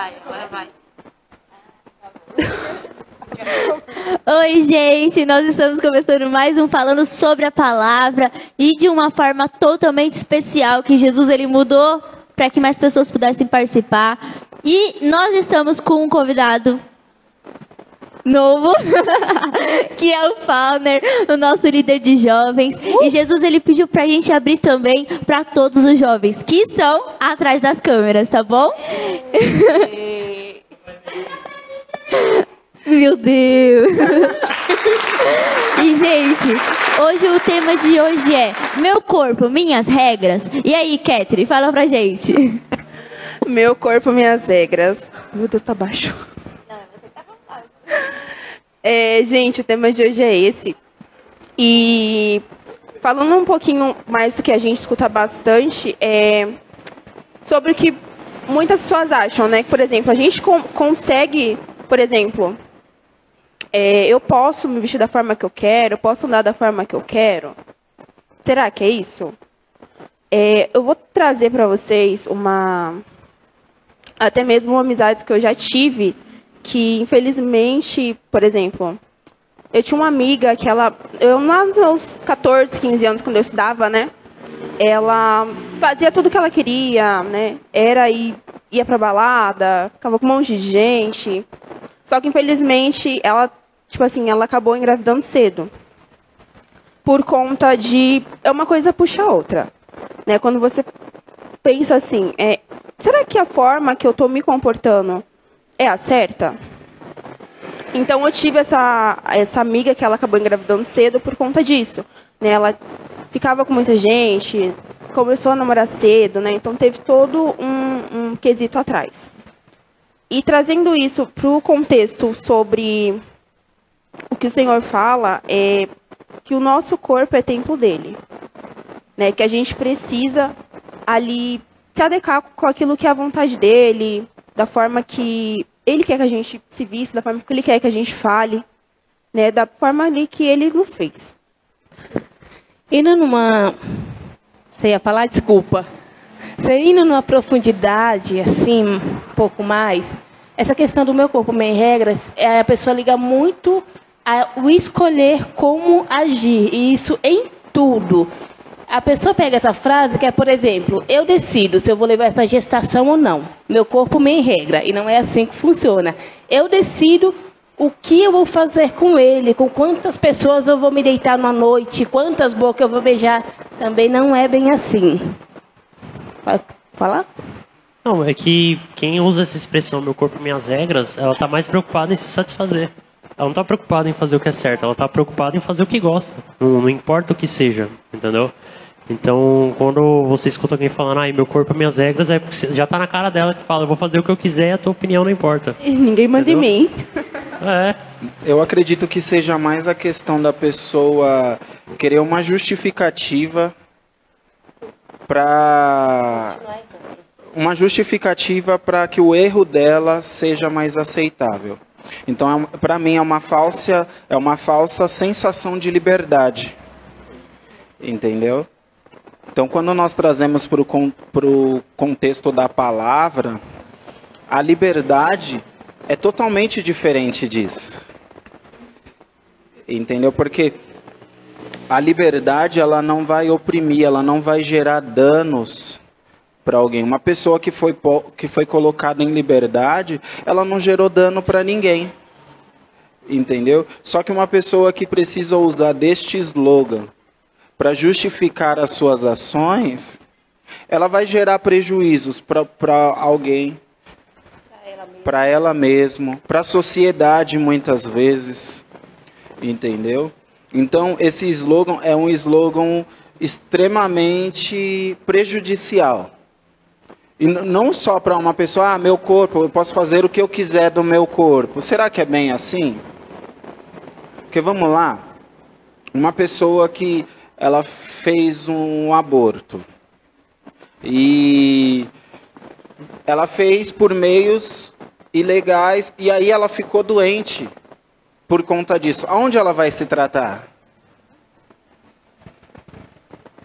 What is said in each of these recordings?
Oi, gente, nós estamos começando mais um falando sobre a palavra e de uma forma totalmente especial que Jesus ele mudou para que mais pessoas pudessem participar. E nós estamos com um convidado novo, que é o Fauner, o nosso líder de jovens. E Jesus ele pediu pra gente abrir também para todos os jovens que estão atrás das câmeras, tá bom? Meu Deus. E gente, hoje o tema de hoje é meu corpo, minhas regras. E aí, Ketri, fala pra gente. Meu corpo, minhas regras. Meu Deus, tá baixo. É, gente, o tema de hoje é esse. E falando um pouquinho mais do que a gente escuta bastante, é sobre o que muitas pessoas acham, né? Por exemplo, a gente consegue, por exemplo, é, eu posso me vestir da forma que eu quero, eu posso andar da forma que eu quero. Será que é isso? É, eu vou trazer para vocês uma até mesmo amizades que eu já tive que infelizmente, por exemplo, eu tinha uma amiga que ela, eu lá nos meus 14, 15 anos quando eu estudava, né? Ela fazia tudo o que ela queria, né? Era ir, ia pra balada, ficava com um monte de gente. Só que infelizmente ela, tipo assim, ela acabou engravidando cedo. Por conta de é uma coisa puxa a outra, né? Quando você pensa assim, é, será que a forma que eu tô me comportando é a certa? Então eu tive essa, essa amiga que ela acabou engravidando cedo por conta disso. Né? Ela ficava com muita gente, começou a namorar cedo, né? Então teve todo um, um quesito atrás. E trazendo isso para o contexto sobre o que o Senhor fala, é que o nosso corpo é templo dele. Né? Que a gente precisa ali se adequar com aquilo que é a vontade dele, da forma que ele quer que a gente se vista, da forma que ele quer que a gente fale, né, da forma ali que ele nos fez. Indo numa. Você ia falar? Desculpa. Você indo numa profundidade, assim, um pouco mais, essa questão do meu corpo, minhas regras, é, a pessoa liga muito ao escolher como agir, e isso em tudo. A pessoa pega essa frase que é, por exemplo, eu decido se eu vou levar essa gestação ou não. Meu corpo me regra, e não é assim que funciona. Eu decido o que eu vou fazer com ele, com quantas pessoas eu vou me deitar numa noite, quantas bocas eu vou beijar. Também não é bem assim. Pode falar? Não, é que quem usa essa expressão meu corpo, minhas regras, ela está mais preocupada em se satisfazer. Ela não está preocupada em fazer o que é certo, ela está preocupada em fazer o que gosta. Não, não importa o que seja, entendeu? Então, quando você escuta alguém falando, ai, meu corpo, minhas regras, é já tá na cara dela que fala, eu vou fazer o que eu quiser, a tua opinião não importa. E ninguém manda Entendeu? em mim. É. Eu acredito que seja mais a questão da pessoa querer uma justificativa para uma justificativa para que o erro dela seja mais aceitável. Então, para mim é uma falsa é uma falsa sensação de liberdade. Entendeu? Então, quando nós trazemos para o contexto da palavra, a liberdade é totalmente diferente disso. Entendeu? Porque a liberdade ela não vai oprimir, ela não vai gerar danos para alguém. Uma pessoa que foi, que foi colocada em liberdade, ela não gerou dano para ninguém. Entendeu? Só que uma pessoa que precisa usar deste slogan para justificar as suas ações, ela vai gerar prejuízos para alguém, para ela mesma, para a sociedade muitas vezes, entendeu? Então esse slogan é um slogan extremamente prejudicial. E não só para uma pessoa, ah, meu corpo, eu posso fazer o que eu quiser do meu corpo. Será que é bem assim? Porque vamos lá, uma pessoa que ela fez um aborto. E ela fez por meios ilegais e aí ela ficou doente por conta disso. Aonde ela vai se tratar?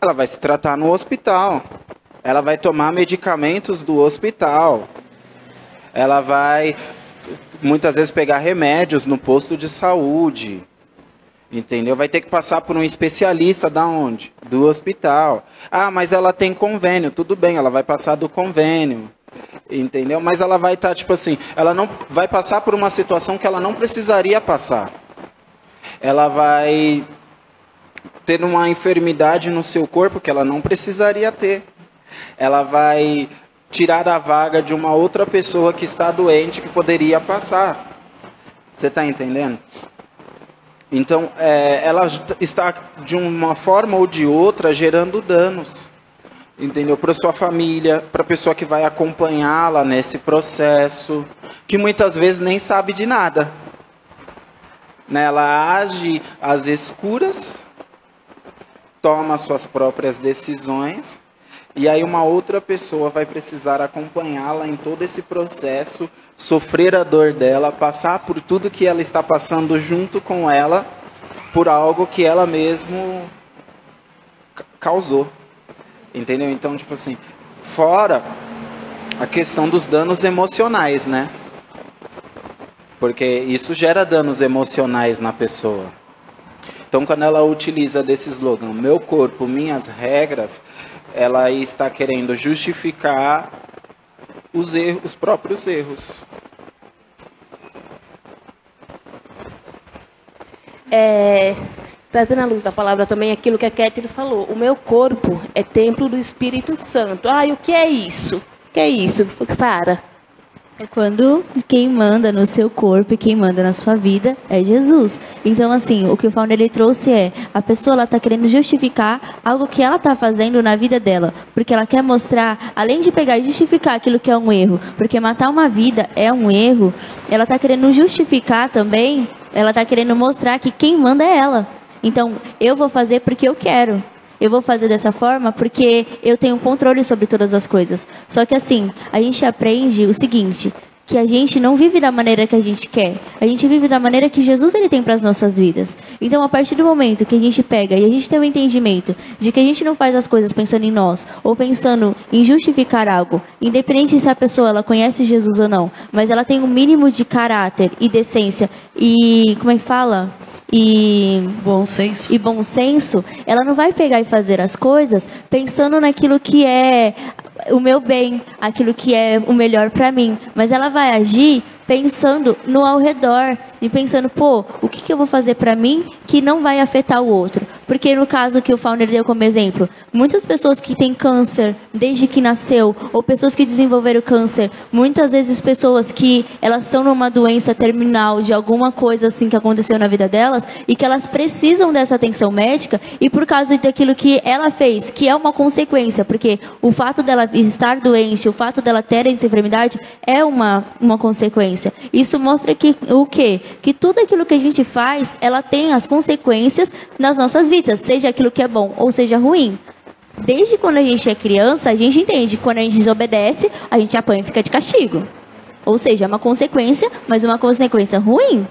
Ela vai se tratar no hospital. Ela vai tomar medicamentos do hospital. Ela vai muitas vezes pegar remédios no posto de saúde. Entendeu? Vai ter que passar por um especialista da onde? Do hospital. Ah, mas ela tem convênio. Tudo bem, ela vai passar do convênio. Entendeu? Mas ela vai estar, tá, tipo assim, ela não vai passar por uma situação que ela não precisaria passar. Ela vai ter uma enfermidade no seu corpo que ela não precisaria ter. Ela vai tirar a vaga de uma outra pessoa que está doente que poderia passar. Você está entendendo? Então, é, ela está de uma forma ou de outra gerando danos, entendeu? Para sua família, para a pessoa que vai acompanhá-la nesse processo, que muitas vezes nem sabe de nada. Né? Ela age às escuras, toma suas próprias decisões e aí uma outra pessoa vai precisar acompanhá-la em todo esse processo, sofrer a dor dela, passar por tudo que ela está passando junto com ela, por algo que ela mesmo causou. Entendeu? Então, tipo assim, fora a questão dos danos emocionais, né? Porque isso gera danos emocionais na pessoa. Então, quando ela utiliza desse slogan, meu corpo, minhas regras, ela está querendo justificar os, erros, os próprios erros. É, trazendo à luz da palavra também aquilo que a Kétine falou. O meu corpo é templo do Espírito Santo. Ah, o que é isso? O que é isso, Sara? É quando quem manda no seu corpo e quem manda na sua vida é Jesus. Então, assim, o que o Fauner ele trouxe é a pessoa ela está querendo justificar algo que ela está fazendo na vida dela, porque ela quer mostrar, além de pegar e justificar aquilo que é um erro, porque matar uma vida é um erro, ela está querendo justificar também, ela está querendo mostrar que quem manda é ela. Então, eu vou fazer porque eu quero. Eu vou fazer dessa forma porque eu tenho controle sobre todas as coisas. Só que assim, a gente aprende o seguinte, que a gente não vive da maneira que a gente quer. A gente vive da maneira que Jesus ele tem para as nossas vidas. Então, a partir do momento que a gente pega e a gente tem o um entendimento de que a gente não faz as coisas pensando em nós ou pensando em justificar algo, independente se a pessoa ela conhece Jesus ou não, mas ela tem um mínimo de caráter e decência e como é que fala? E bom senso. E bom senso, ela não vai pegar e fazer as coisas pensando naquilo que é o meu bem, aquilo que é o melhor para mim, mas ela vai agir pensando no ao redor e pensando, pô, o que, que eu vou fazer para mim que não vai afetar o outro? Porque no caso que o Fauner deu como exemplo, muitas pessoas que têm câncer desde que nasceu, ou pessoas que desenvolveram câncer, muitas vezes pessoas que elas estão numa doença terminal de alguma coisa assim que aconteceu na vida delas e que elas precisam dessa atenção médica e por causa daquilo que ela fez, que é uma consequência, porque o fato dela estar doente, o fato dela ter essa enfermidade é uma, uma consequência. Isso mostra que o quê? Que tudo aquilo que a gente faz, ela tem as consequências nas nossas vidas, seja aquilo que é bom ou seja ruim. Desde quando a gente é criança, a gente entende que quando a gente desobedece, a gente apanha e fica de castigo. Ou seja, é uma consequência, mas uma consequência ruim.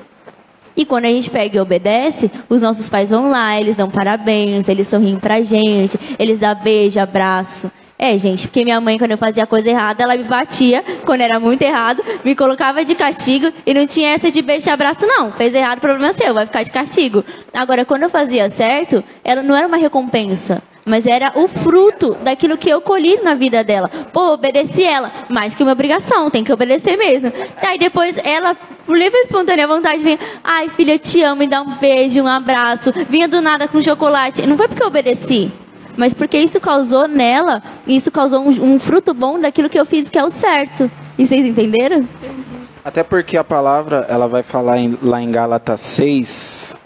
E quando a gente pega e obedece, os nossos pais vão lá, eles dão parabéns, eles sorriem pra gente, eles dão beijo, abraço. É, gente, porque minha mãe, quando eu fazia coisa errada, ela me batia quando era muito errado, me colocava de castigo e não tinha essa de beijo e abraço, não. Fez errado, problema seu, vai ficar de castigo. Agora, quando eu fazia certo, ela não era uma recompensa, mas era o fruto daquilo que eu colhi na vida dela. Pô, obedeci ela, mais que uma obrigação, tem que obedecer mesmo. Aí depois ela, por livre e espontânea vontade, vinha, ai filha, te amo, me dá um beijo, um abraço. Vinha do nada com chocolate. Não foi porque eu obedeci mas porque isso causou nela, isso causou um, um, fruto bom daquilo que eu fiz que é o certo. E vocês entenderam? Até porque a palavra, ela vai falar em, lá em Gálatas 6,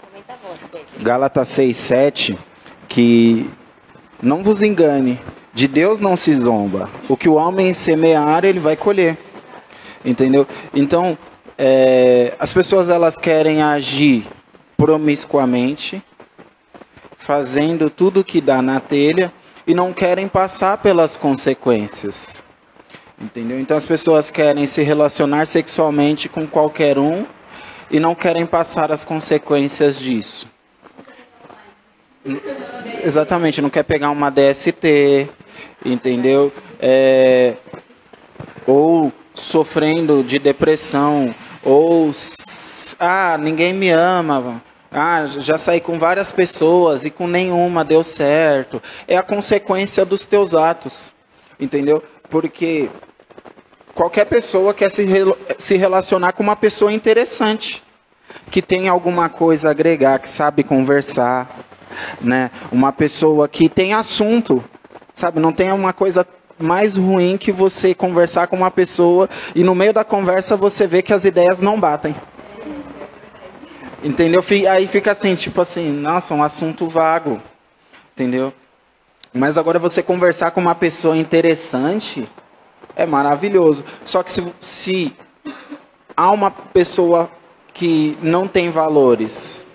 Gálatas 6, 7, que não vos engane, de Deus não se zomba. O que o homem semear, ele vai colher. Entendeu? Então, é, as pessoas elas querem agir promiscuamente, fazendo tudo o que dá na telha e não querem passar pelas consequências. Entendeu? Então as pessoas querem se relacionar sexualmente com qualquer um e não querem passar as consequências disso. Exatamente, não quer pegar uma DST, entendeu? É, ou sofrendo de depressão ou ah, ninguém me ama, ah, já saí com várias pessoas e com nenhuma deu certo. É a consequência dos teus atos. Entendeu? Porque qualquer pessoa quer se, se relacionar com uma pessoa interessante, que tem alguma coisa a agregar, que sabe conversar, né? Uma pessoa que tem assunto, sabe? Não tem uma coisa mais ruim que você conversar com uma pessoa e no meio da conversa você vê que as ideias não batem. Entendeu? Aí fica assim, tipo assim, nossa, um assunto vago. Entendeu? Mas agora você conversar com uma pessoa interessante é maravilhoso. Só que se, se há uma pessoa que não tem valores,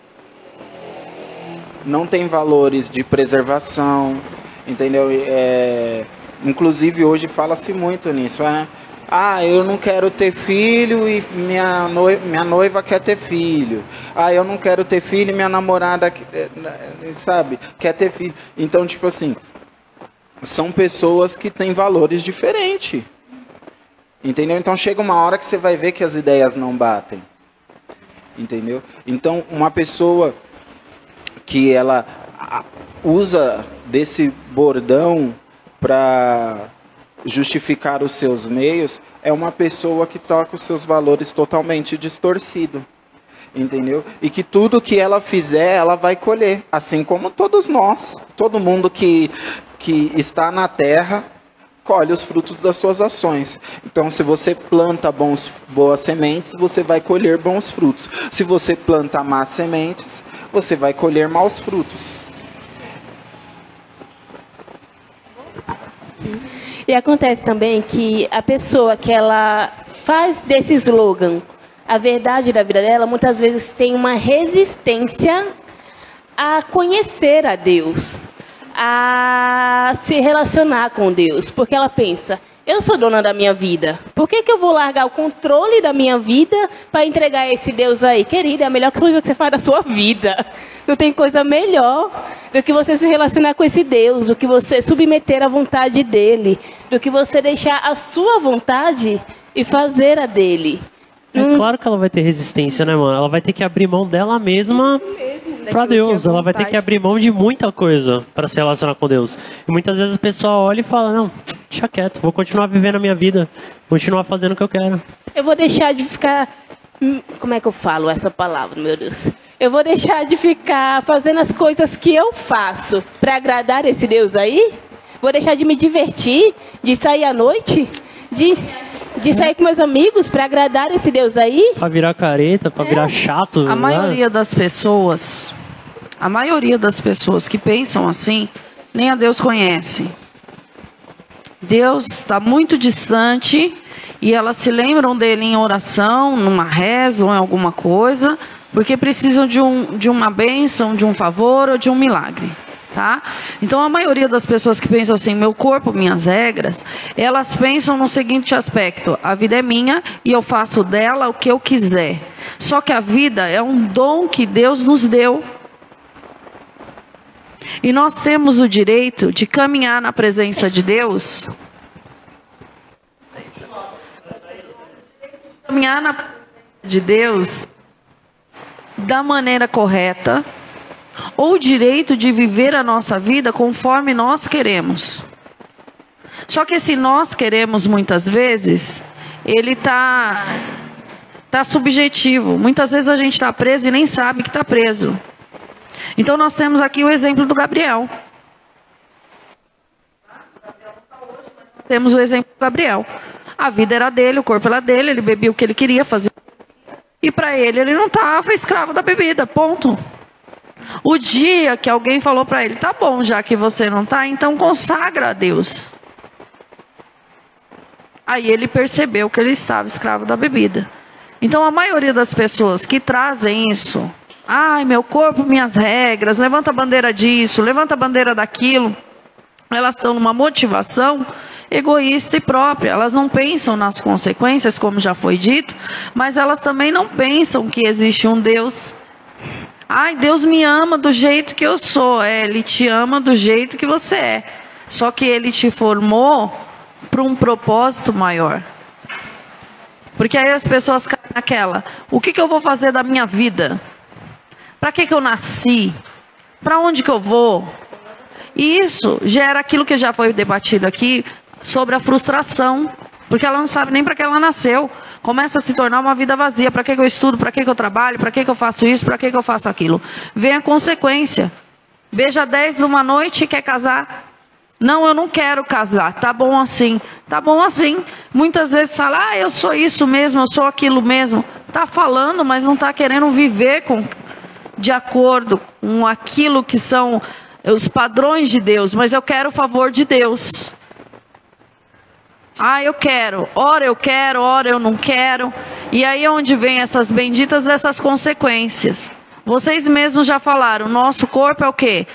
não tem valores de preservação, entendeu? É, inclusive hoje fala-se muito nisso, é? Ah, eu não quero ter filho e minha noiva, minha noiva quer ter filho. Ah, eu não quero ter filho e minha namorada, eh, sabe, quer ter filho. Então, tipo assim, são pessoas que têm valores diferentes. Entendeu? Então chega uma hora que você vai ver que as ideias não batem. Entendeu? Então, uma pessoa que ela usa desse bordão para justificar os seus meios é uma pessoa que toca os seus valores totalmente distorcido. Entendeu? E que tudo que ela fizer, ela vai colher. Assim como todos nós. Todo mundo que, que está na terra colhe os frutos das suas ações. Então, se você planta bons, boas sementes, você vai colher bons frutos. Se você planta más sementes, você vai colher maus frutos. E acontece também que a pessoa que ela faz desse slogan a verdade da vida dela, muitas vezes tem uma resistência a conhecer a Deus, a se relacionar com Deus, porque ela pensa: eu sou dona da minha vida. Por que, que eu vou largar o controle da minha vida para entregar esse Deus aí? Querida, é a melhor coisa que você faz da sua vida. Não tem coisa melhor do que você se relacionar com esse Deus, do que você submeter à vontade dele, do que você deixar a sua vontade e fazer a dele. É hum. claro que ela vai ter resistência, né, mano? Ela vai ter que abrir mão dela mesma para Deus. Ela vai ter que abrir mão de muita coisa para se relacionar com Deus. E muitas vezes a pessoa olha e fala: Não, deixa quieto, vou continuar vivendo a minha vida, continuar fazendo o que eu quero. Eu vou deixar de ficar. Hum, como é que eu falo essa palavra, meu Deus? Eu vou deixar de ficar fazendo as coisas que eu faço para agradar esse Deus aí? Vou deixar de me divertir, de sair à noite, de de sair com meus amigos para agradar esse Deus aí? Para virar careta, para é. virar chato. A né? maioria das pessoas, a maioria das pessoas que pensam assim, nem a Deus conhece. Deus está muito distante e elas se lembram dele em oração, numa reza ou em alguma coisa, porque precisam de, um, de uma bênção, de um favor ou de um milagre. Tá? Então a maioria das pessoas que pensam assim, meu corpo, minhas regras, elas pensam no seguinte aspecto: a vida é minha e eu faço dela o que eu quiser. Só que a vida é um dom que Deus nos deu. E nós temos o direito de caminhar na presença de Deus. Caminhar na presença de Deus da maneira correta ou o direito de viver a nossa vida conforme nós queremos. Só que esse nós queremos muitas vezes, ele está tá subjetivo. Muitas vezes a gente está preso e nem sabe que está preso. Então nós temos aqui o exemplo do Gabriel. Temos o exemplo do Gabriel. A vida era dele, o corpo era dele, ele bebia o que ele queria, fazer. E para ele, ele não estava escravo da bebida, ponto. O dia que alguém falou para ele: tá bom, já que você não tá, então consagra a Deus. Aí ele percebeu que ele estava escravo da bebida. Então a maioria das pessoas que trazem isso, ai, meu corpo, minhas regras, levanta a bandeira disso, levanta a bandeira daquilo, elas estão numa motivação egoísta e própria. Elas não pensam nas consequências, como já foi dito, mas elas também não pensam que existe um Deus Ai, Deus me ama do jeito que eu sou. É, Ele te ama do jeito que você é. Só que Ele te formou para um propósito maior. Porque aí as pessoas caem naquela: o que, que eu vou fazer da minha vida? Para que, que eu nasci? Para onde que eu vou? E isso gera aquilo que já foi debatido aqui sobre a frustração, porque ela não sabe nem para que ela nasceu. Começa a se tornar uma vida vazia. Para que, que eu estudo? Para que, que eu trabalho? Para que, que eu faço isso? Para que, que eu faço aquilo? Vem a consequência. Beija 10 numa noite e quer casar. Não, eu não quero casar. Tá bom assim. Tá bom assim. Muitas vezes fala, ah, eu sou isso mesmo, eu sou aquilo mesmo. Tá falando, mas não tá querendo viver com, de acordo com aquilo que são os padrões de Deus. Mas eu quero o favor de Deus. Ah, eu quero. Ora eu quero, ora eu não quero. E aí é onde vem essas benditas dessas consequências. Vocês mesmos já falaram, nosso corpo é o quê?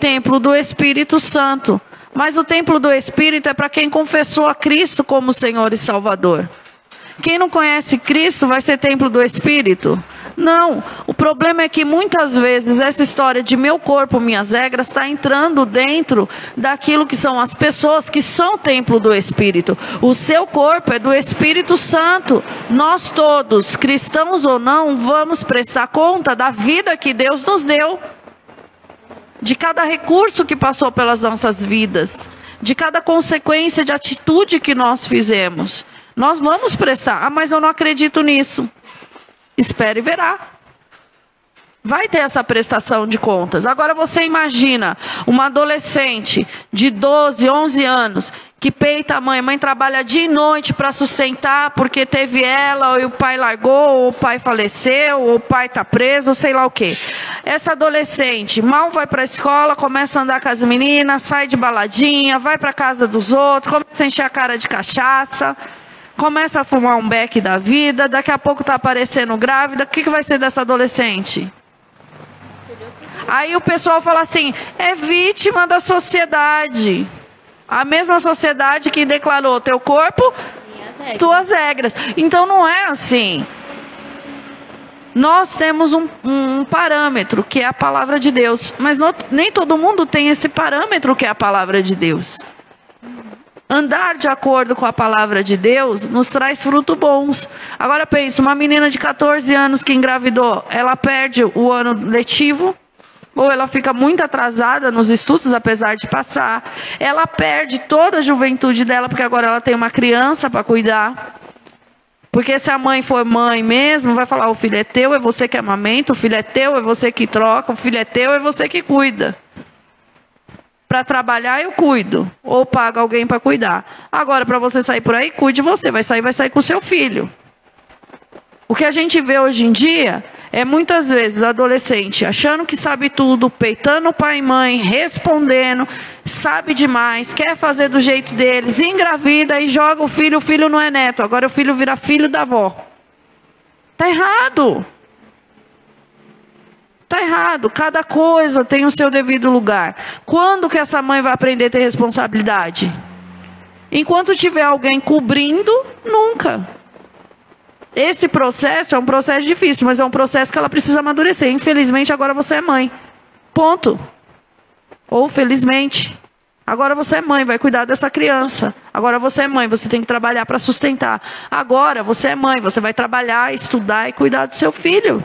Templo do Espírito Santo. Mas o templo do Espírito é para quem confessou a Cristo como Senhor e Salvador. Quem não conhece Cristo vai ser templo do Espírito? Não. O problema é que muitas vezes essa história de meu corpo, minhas regras, está entrando dentro daquilo que são as pessoas que são templo do Espírito. O seu corpo é do Espírito Santo. Nós todos, cristãos ou não, vamos prestar conta da vida que Deus nos deu. De cada recurso que passou pelas nossas vidas. De cada consequência de atitude que nós fizemos. Nós vamos prestar. Ah, mas eu não acredito nisso. Espere e verá. Vai ter essa prestação de contas. Agora você imagina uma adolescente de 12, 11 anos que peita a mãe. A mãe trabalha dia e noite para sustentar porque teve ela, ou o pai largou, ou o pai faleceu, ou o pai está preso, sei lá o quê. Essa adolescente mal vai para a escola, começa a andar com as meninas, sai de baladinha, vai para casa dos outros, começa a encher a cara de cachaça começa a fumar um beck da vida, daqui a pouco está aparecendo grávida, o que, que vai ser dessa adolescente? Aí o pessoal fala assim: é vítima da sociedade. A mesma sociedade que declarou teu corpo, tuas regras. Então não é assim. Nós temos um, um, parâmetro que é a palavra de Deus, mas não, nem todo mundo tem esse parâmetro que é a palavra de Deus. Andar de acordo com a palavra de Deus nos traz frutos bons. Agora pense, uma menina de 14 anos que engravidou, ela perde o ano letivo, ou ela fica muito atrasada nos estudos, apesar de passar. Ela perde toda a juventude dela, porque agora ela tem uma criança para cuidar. Porque se a mãe for mãe mesmo, vai falar: o filho é teu, é você que amamenta, o filho é teu, é você que troca, o filho é teu, é você que cuida para trabalhar eu cuido, ou pago alguém para cuidar. Agora, para você sair por aí, cuide você, vai sair, vai sair com seu filho. O que a gente vê hoje em dia é muitas vezes adolescente achando que sabe tudo, peitando pai e mãe, respondendo, sabe demais, quer fazer do jeito deles, engravida e joga o filho, o filho não é neto, agora o filho vira filho da avó. Tá errado. Está errado. Cada coisa tem o seu devido lugar. Quando que essa mãe vai aprender a ter responsabilidade? Enquanto tiver alguém cobrindo, nunca. Esse processo é um processo difícil, mas é um processo que ela precisa amadurecer. Infelizmente, agora você é mãe. Ponto. Ou felizmente. Agora você é mãe, vai cuidar dessa criança. Agora você é mãe, você tem que trabalhar para sustentar. Agora você é mãe, você vai trabalhar, estudar e cuidar do seu filho.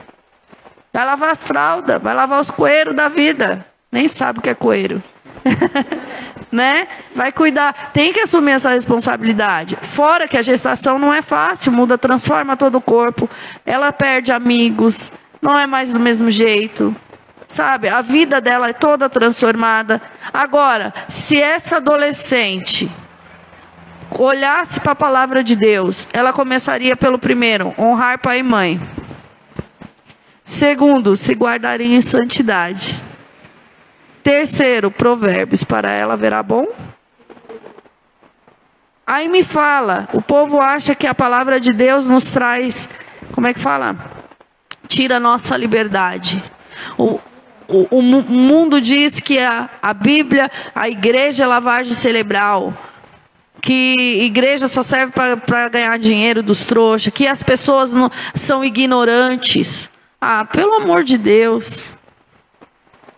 Vai lavar as fraldas, vai lavar os coeiros da vida. Nem sabe o que é coeiro. né? Vai cuidar. Tem que assumir essa responsabilidade. Fora que a gestação não é fácil, muda, transforma todo o corpo. Ela perde amigos, não é mais do mesmo jeito. Sabe? A vida dela é toda transformada. Agora, se essa adolescente olhasse para a palavra de Deus, ela começaria pelo primeiro, honrar pai e mãe. Segundo, se guardarem em santidade. Terceiro, provérbios, para ela verá bom. Aí me fala, o povo acha que a palavra de Deus nos traz, como é que fala? Tira a nossa liberdade. O, o, o mundo diz que a, a Bíblia, a igreja é lavagem cerebral que igreja só serve para ganhar dinheiro dos trouxas, que as pessoas não, são ignorantes. Ah, pelo amor de Deus.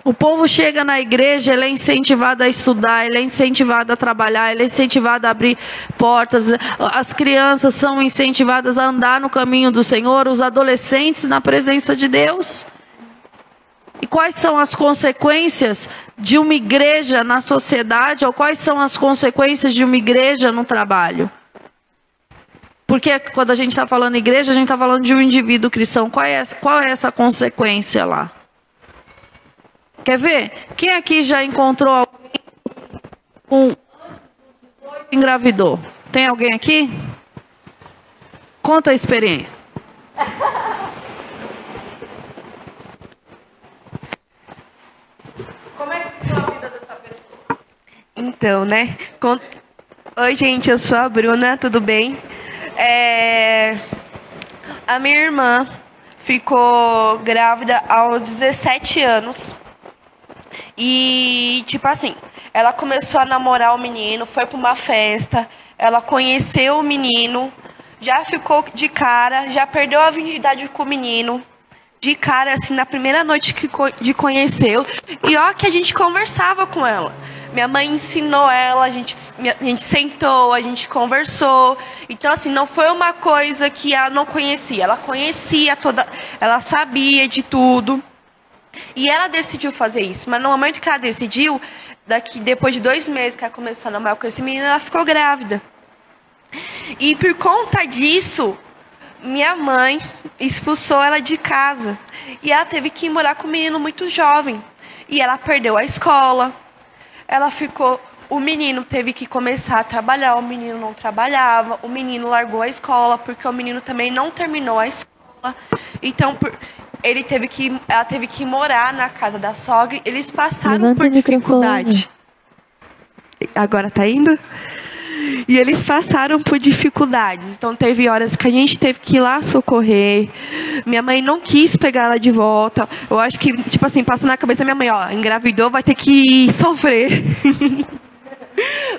O povo chega na igreja, ele é incentivado a estudar, ele é incentivado a trabalhar, ele é incentivado a abrir portas. As crianças são incentivadas a andar no caminho do Senhor, os adolescentes na presença de Deus. E quais são as consequências de uma igreja na sociedade, ou quais são as consequências de uma igreja no trabalho? Porque quando a gente está falando igreja, a gente está falando de um indivíduo cristão. Qual é, essa, qual é essa consequência lá? Quer ver? Quem aqui já encontrou alguém com engravidou? Tem alguém aqui? Conta a experiência. Como é que foi a vida dessa pessoa? Então, né? Con- Oi, gente, eu sou a Bruna, tudo bem? É, A minha irmã ficou grávida aos 17 anos. E, tipo assim, ela começou a namorar o menino, foi pra uma festa, ela conheceu o menino, já ficou de cara, já perdeu a virgindade com o menino. De cara, assim, na primeira noite que de conheceu. E ó que a gente conversava com ela. Minha mãe ensinou ela, a gente, a gente sentou, a gente conversou. Então, assim, não foi uma coisa que ela não conhecia. Ela conhecia toda. Ela sabia de tudo. E ela decidiu fazer isso. Mas no momento que ela decidiu, daqui depois de dois meses que ela começou a namorar com esse menino, ela ficou grávida. E por conta disso, minha mãe expulsou ela de casa. E ela teve que ir morar com o menino muito jovem. E ela perdeu a escola. Ela ficou. O menino teve que começar a trabalhar, o menino não trabalhava, o menino largou a escola, porque o menino também não terminou a escola. Então, por- ele teve que, ela teve que morar na casa da sogra. Eles passaram Levanta por dificuldade. Agora tá indo? E eles passaram por dificuldades. Então teve horas que a gente teve que ir lá socorrer. Minha mãe não quis pegar ela de volta. Eu acho que, tipo assim, passou na cabeça da minha mãe, ó, engravidou, vai ter que sofrer.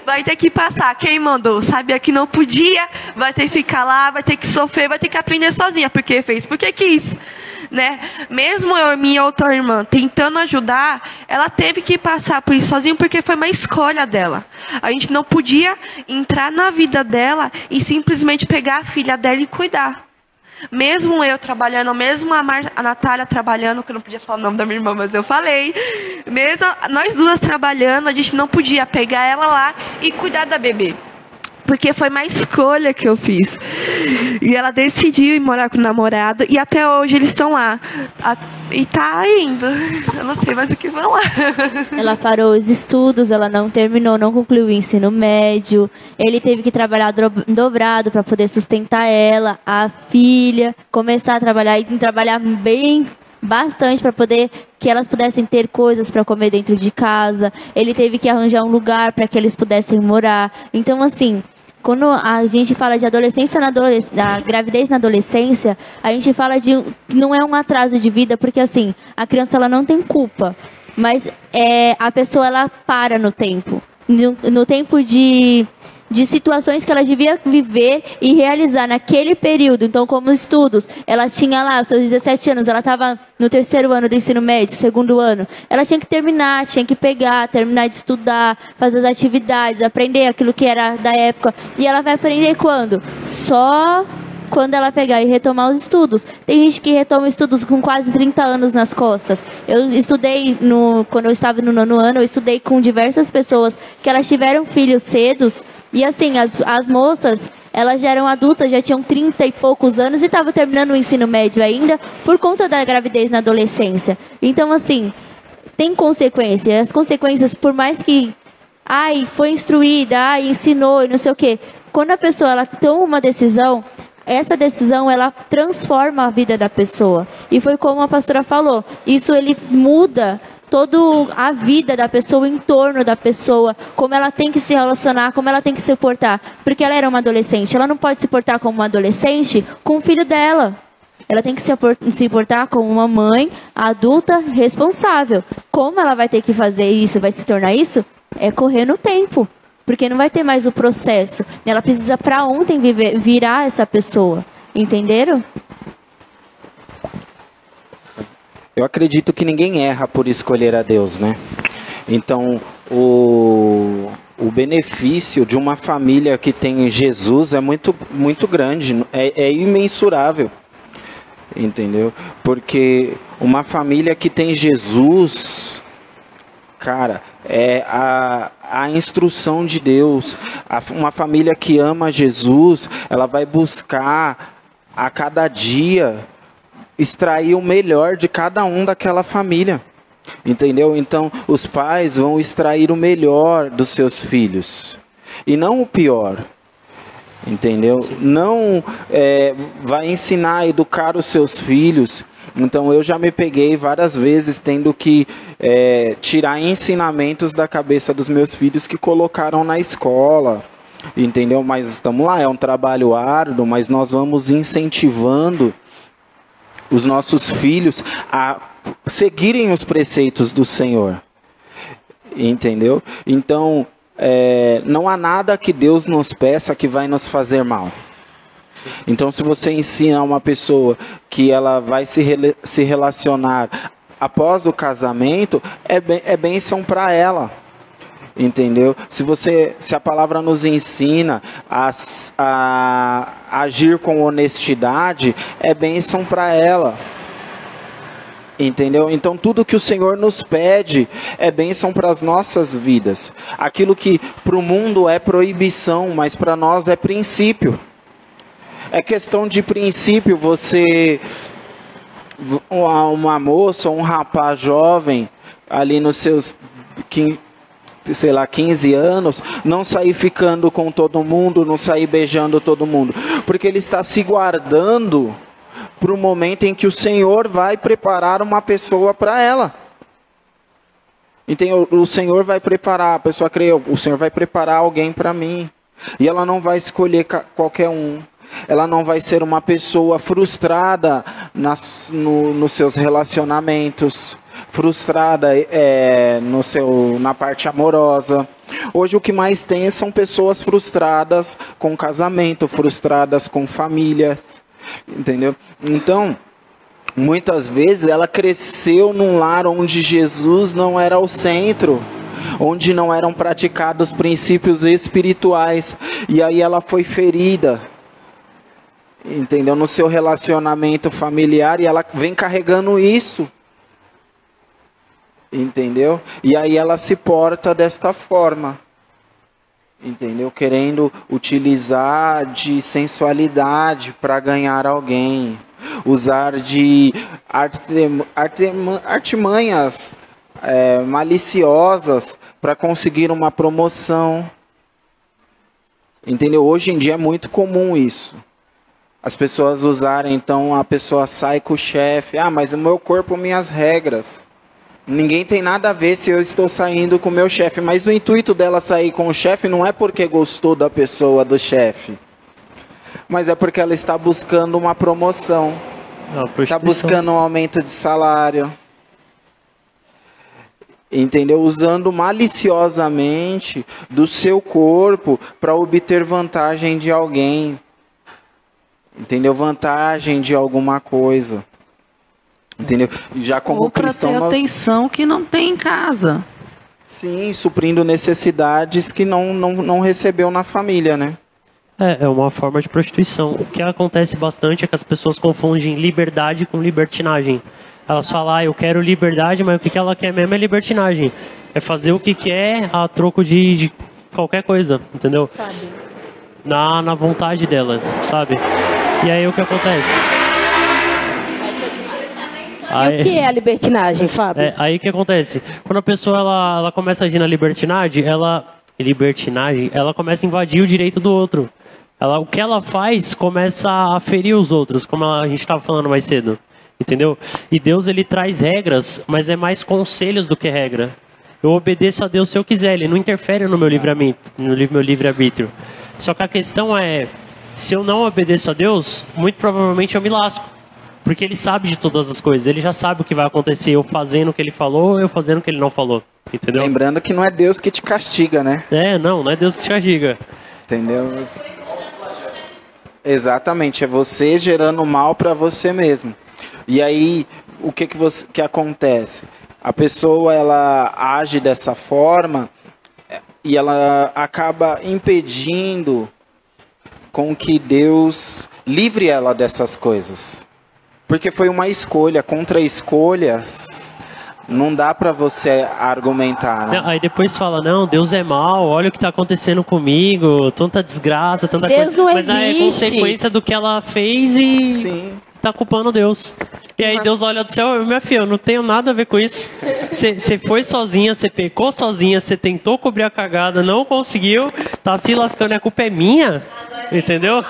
vai ter que passar. Quem mandou? Sabia que não podia, vai ter que ficar lá, vai ter que sofrer, vai ter que aprender sozinha. Porque fez, porque quis. Né? Mesmo eu minha outra irmã tentando ajudar, ela teve que passar por isso sozinha porque foi uma escolha dela. A gente não podia entrar na vida dela e simplesmente pegar a filha dela e cuidar. Mesmo eu trabalhando, mesmo a, Mar a Natália trabalhando, que eu não podia falar o nome da minha irmã, mas eu falei. Mesmo nós duas trabalhando, a gente não podia pegar ela lá e cuidar da bebê. Porque foi uma escolha que eu fiz. E ela decidiu ir morar com o namorado e até hoje eles estão lá. A- e tá indo. Eu não sei mais o que falar. Ela parou os estudos, ela não terminou, não concluiu o ensino médio. Ele teve que trabalhar dobrado para poder sustentar ela, a filha, começar a trabalhar e trabalhar bem bastante para poder que elas pudessem ter coisas para comer dentro de casa. Ele teve que arranjar um lugar para que eles pudessem morar. Então assim, quando a gente fala de adolescência na da gravidez na adolescência, a gente fala de não é um atraso de vida, porque assim, a criança ela não tem culpa, mas é, a pessoa ela para no tempo, no, no tempo de de situações que ela devia viver e realizar naquele período. Então, como estudos, ela tinha lá os seus 17 anos, ela estava no terceiro ano do ensino médio, segundo ano. Ela tinha que terminar, tinha que pegar, terminar de estudar, fazer as atividades, aprender aquilo que era da época. E ela vai aprender quando? Só quando ela pegar e retomar os estudos. Tem gente que retoma estudos com quase 30 anos nas costas. Eu estudei, no, quando eu estava no nono ano, eu estudei com diversas pessoas que elas tiveram filhos cedos. E assim, as, as moças, elas já eram adultas, já tinham 30 e poucos anos e estavam terminando o ensino médio ainda por conta da gravidez na adolescência. Então, assim, tem consequências. As consequências, por mais que ai, foi instruída, ai, ensinou e não sei o quê. Quando a pessoa ela toma uma decisão, essa decisão ela transforma a vida da pessoa. E foi como a pastora falou, isso ele muda toda a vida da pessoa, o entorno da pessoa, como ela tem que se relacionar, como ela tem que se portar. Porque ela era uma adolescente, ela não pode se portar como uma adolescente com o filho dela. Ela tem que se portar como uma mãe adulta responsável. Como ela vai ter que fazer isso, vai se tornar isso? É correr no tempo. Porque não vai ter mais o processo. Ela precisa para ontem viver, virar essa pessoa. Entenderam? eu acredito que ninguém erra por escolher a Deus, né? Então, o, o benefício de uma família que tem Jesus é muito, muito grande, é, é imensurável. Entendeu? Porque uma família que tem Jesus, cara, é a, a instrução de Deus. A, uma família que ama Jesus, ela vai buscar a cada dia extrair o melhor de cada um daquela família. Entendeu? Então, os pais vão extrair o melhor dos seus filhos e não o pior. Entendeu? Não é, vai ensinar a educar os seus filhos. Então, eu já me peguei várias vezes tendo que é, tirar ensinamentos da cabeça dos meus filhos que colocaram na escola. Entendeu? Mas estamos lá, é um trabalho árduo, mas nós vamos incentivando os nossos filhos a seguirem os preceitos do Senhor. Entendeu? Então, é, não há nada que Deus nos peça que vai nos fazer mal. Então, se você ensina uma pessoa que ela vai se, se relacionar após o casamento, é, bem, é bênção para ela. Entendeu? Se você, se a palavra nos ensina a, a, a agir com honestidade, é bênção para ela. Entendeu? Então tudo que o Senhor nos pede é bênção para as nossas vidas. Aquilo que para o mundo é proibição, mas para nós é princípio. É questão de princípio você uma moça, um rapaz jovem ali nos seus sei lá, 15 anos, não sair ficando com todo mundo, não sair beijando todo mundo, porque ele está se guardando para o momento em que o Senhor vai preparar uma pessoa para ela. Então, o Senhor vai preparar, a pessoa crê, o Senhor vai preparar alguém para mim. E ela não vai escolher qualquer um. Ela não vai ser uma pessoa frustrada nas, no, nos seus relacionamentos, frustrada é, no seu, na parte amorosa. Hoje o que mais tem são pessoas frustradas com casamento, frustradas com família, Entendeu? Então, muitas vezes ela cresceu num lar onde Jesus não era o centro, onde não eram praticados princípios espirituais, e aí ela foi ferida. Entendeu? No seu relacionamento familiar e ela vem carregando isso. Entendeu? E aí ela se porta desta forma entendeu? Querendo utilizar de sensualidade para ganhar alguém, usar de artimanhas é, maliciosas para conseguir uma promoção. Entendeu? Hoje em dia é muito comum isso. As pessoas usarem, então a pessoa sai com o chefe. Ah, mas o meu corpo, minhas regras. Ninguém tem nada a ver se eu estou saindo com o meu chefe, mas o intuito dela sair com o chefe não é porque gostou da pessoa do chefe, mas é porque ela está buscando uma promoção, está buscando um aumento de salário, entendeu? Usando maliciosamente do seu corpo para obter vantagem de alguém, entendeu? Vantagem de alguma coisa. Entendeu? Já como Ou cristão. ter nós... atenção que não tem em casa. Sim, suprindo necessidades que não, não, não recebeu na família, né? É, é uma forma de prostituição. O que acontece bastante é que as pessoas confundem liberdade com libertinagem. Elas falam, ah, eu quero liberdade, mas o que ela quer mesmo é libertinagem. É fazer o que quer a troco de, de qualquer coisa, entendeu? Sabe. Na, na vontade dela, sabe? E aí o que acontece? Aí, e o que é a libertinagem, Fábio? É, aí o que acontece? Quando a pessoa ela, ela começa a agir na libertinagem, ela. Libertinagem, ela começa a invadir o direito do outro. Ela, o que ela faz começa a ferir os outros, como a gente estava falando mais cedo. Entendeu? E Deus ele traz regras, mas é mais conselhos do que regra. Eu obedeço a Deus se eu quiser, ele não interfere no meu livramento, no meu livre-arbítrio. Só que a questão é, se eu não obedeço a Deus, muito provavelmente eu me lasco. Porque ele sabe de todas as coisas, ele já sabe o que vai acontecer, eu fazendo o que ele falou, eu fazendo o que ele não falou. Entendeu? Lembrando que não é Deus que te castiga, né? É, não, não é Deus que te castiga. Entendeu? Exatamente, é você gerando mal para você mesmo. E aí, o que que, você, que acontece? A pessoa ela age dessa forma e ela acaba impedindo com que Deus livre ela dessas coisas. Porque foi uma escolha, contra escolhas, não dá para você argumentar, né? Não, aí depois fala, não, Deus é mal, olha o que tá acontecendo comigo, tanta desgraça, tanta Deus coisa. não Mas é existe. consequência do que ela fez e Sim. Tá culpando Deus. E aí Deus olha do céu, minha filha, eu não tenho nada a ver com isso. Você foi sozinha, você pecou sozinha, você tentou cobrir a cagada, não conseguiu, tá se lascando, a culpa é minha. Entendeu?